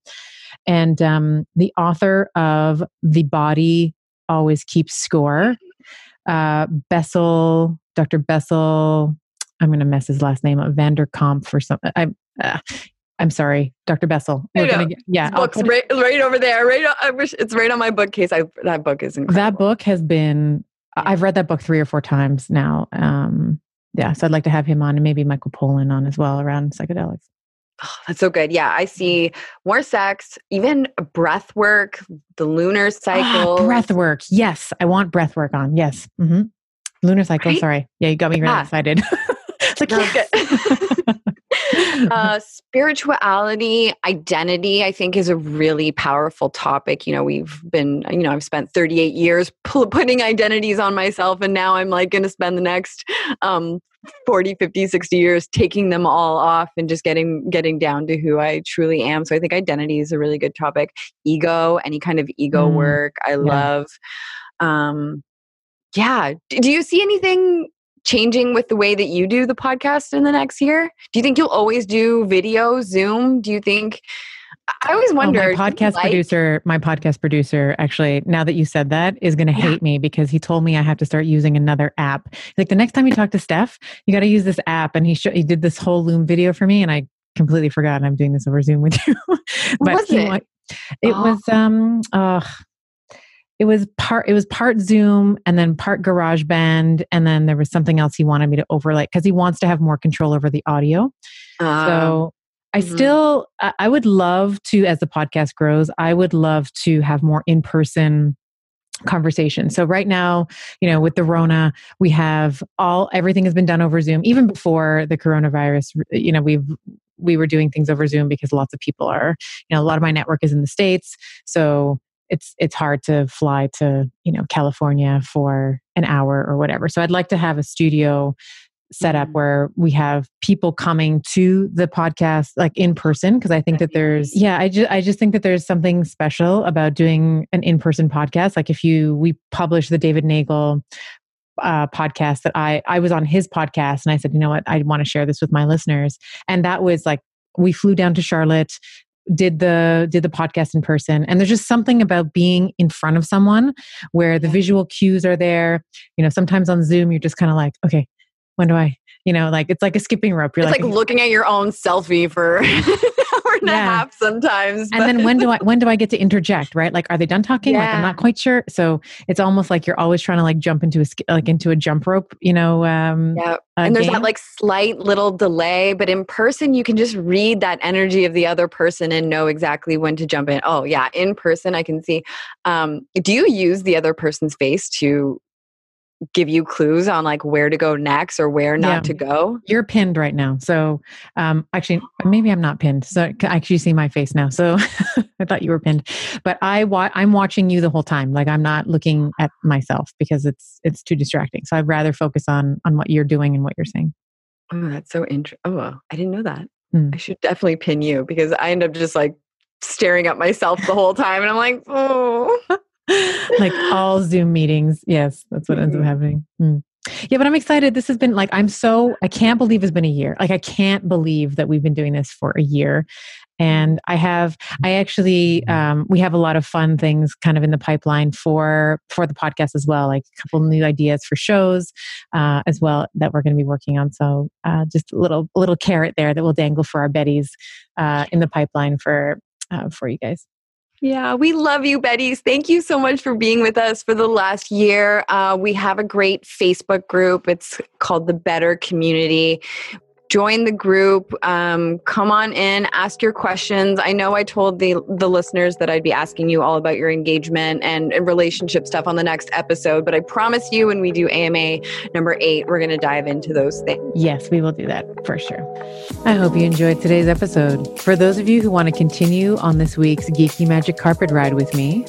And um, the author of The Body Always Keeps Score, uh, Bessel, Dr. Bessel, I'm going to mess his last name up, Vanderkamp or something. I, uh, I'm sorry, Dr. Bessel. We're gonna get, yeah, book's right, right over there. Right, I wish it's right on my bookcase. I, that book is incredible. That book has been. I've read that book three or four times now. Um, yeah, so I'd like to have him on, and maybe Michael Pollan on as well around psychedelics. Oh, that's so good. Yeah, I see more sex, even breath work, the lunar cycle. Ah, breath work. Yes, I want breath work on. Yes. Mm-hmm. Lunar cycle. Right? Sorry. Yeah, you got me really yeah. excited. it's like, uh, spirituality, identity, I think is a really powerful topic. You know, we've been, you know, I've spent 38 years putting identities on myself, and now I'm like going to spend the next um, 40 50 60 years taking them all off and just getting getting down to who i truly am. So i think identity is a really good topic. Ego any kind of ego mm, work i yeah. love. Um yeah. Do you see anything changing with the way that you do the podcast in the next year? Do you think you'll always do video, Zoom? Do you think? I always wonder. Oh, my podcast like, producer, my podcast producer, actually, now that you said that, is going to yeah. hate me because he told me I have to start using another app. Like the next time you talk to Steph, you got to use this app, and he sh- he did this whole Loom video for me, and I completely forgot I'm doing this over Zoom with you. but was he, it? It oh. was um. Uh, it was part it was part zoom and then part garage band and then there was something else he wanted me to overlay because he wants to have more control over the audio. Uh, so i mm-hmm. still i would love to as the podcast grows i would love to have more in-person conversation so right now you know with the rona we have all everything has been done over zoom. Even before the coronavirus you know we've we were doing things over zoom because lots of people are you know a lot of my network is in the states. So it's it's hard to fly to you know California for an hour or whatever. So I'd like to have a studio set up mm-hmm. where we have people coming to the podcast like in person because I think that there's yeah I just I just think that there's something special about doing an in-person podcast like if you we publish the David Nagel uh, podcast that I I was on his podcast and I said you know what I want to share this with my listeners and that was like we flew down to Charlotte did the did the podcast in person. And there's just something about being in front of someone where the visual cues are there. You know sometimes on zoom you're just kind of like okay when do i you know like it's like a skipping rope you're like, like, looking at your own selfie for an hour and yeah. a half sometimes. But. And then when do I when do I get to interject? Right? Like, are they done talking? Yeah. Like, I'm not quite sure. So it's almost like you're always trying to like jump into a like into a jump rope. You know? Um, yeah. And there's game. that like slight little delay, but in person you can just read that energy of the other person and know exactly when to jump in. Oh yeah, in person I can see. Um, do you use the other person's face to give you clues on like where to go next or where not yeah. to go. You're pinned right now. So um actually maybe I'm not pinned. So I actually see my face now. So I thought you were pinned. But I wa- I'm watching you the whole time. Like I'm not looking at myself because it's it's too distracting. So I'd rather focus on on what you're doing and what you're saying. Oh, that's so interesting. Oh, I didn't know that. Mm. I should definitely pin you because I end up just like staring at myself the whole time and I'm like, "Oh." like all Zoom meetings. Yes, that's what mm-hmm. ends up mm-hmm. happening. Mm. Yeah, but I'm excited. This has been like, I'm so, I can't believe it's been a year. Like, I can't believe that we've been doing this for a year. And I have, I actually, um, we have a lot of fun things kind of in the pipeline for for the podcast as well, like a couple new ideas for shows uh, as well that we're going to be working on. So uh, just a little little carrot there that will dangle for our Betties uh, in the pipeline for uh, for you guys. Yeah, we love you, Betties. Thank you so much for being with us for the last year. Uh, we have a great Facebook group. It's called the Better Community join the group um, come on in ask your questions. I know i told the the listeners that i'd be asking you all about your engagement and, and relationship stuff on the next episode but i promise you when we do ama number eight we're going to dive into those things. Yes we will do that for sure. I hope you enjoyed today's episode. For those of you who want to continue on this week's geeky magic carpet ride with me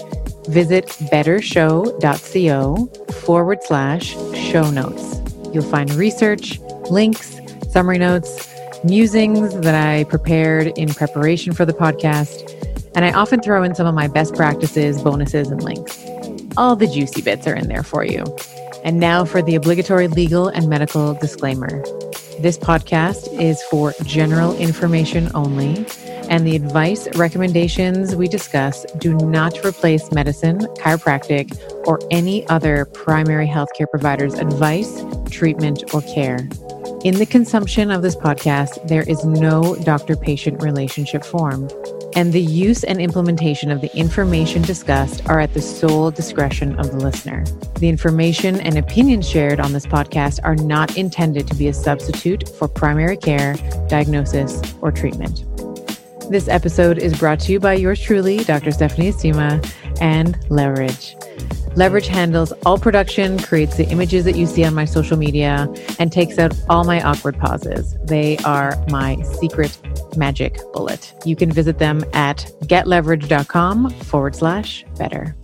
visit bettershow.co forward slash show notes. You'll find research links summary notes, musings that I prepared in preparation for the podcast, and I often throw in some of my best practices, bonuses, and links. All the juicy bits are in there for you. And now for the obligatory legal and medical disclaimer. This podcast is for general information only, and the advice recommendations we discuss do not replace medicine, chiropractic, or any other primary healthcare provider's advice, treatment, or care. In the consumption of this podcast, there is no doctor patient relationship formed, and the use and implementation of the information discussed are at the sole discretion of the listener. The information and opinions shared on this podcast are not intended to be a substitute for primary care, diagnosis, or treatment. This episode is brought to you by yours truly, Dr. Stephanie Estima, and Leverage. Leverage handles all production, creates the images that you see on my social media, and takes out all my awkward pauses. They are my secret magic bullet. You can visit them at getleverage.com forward slash better.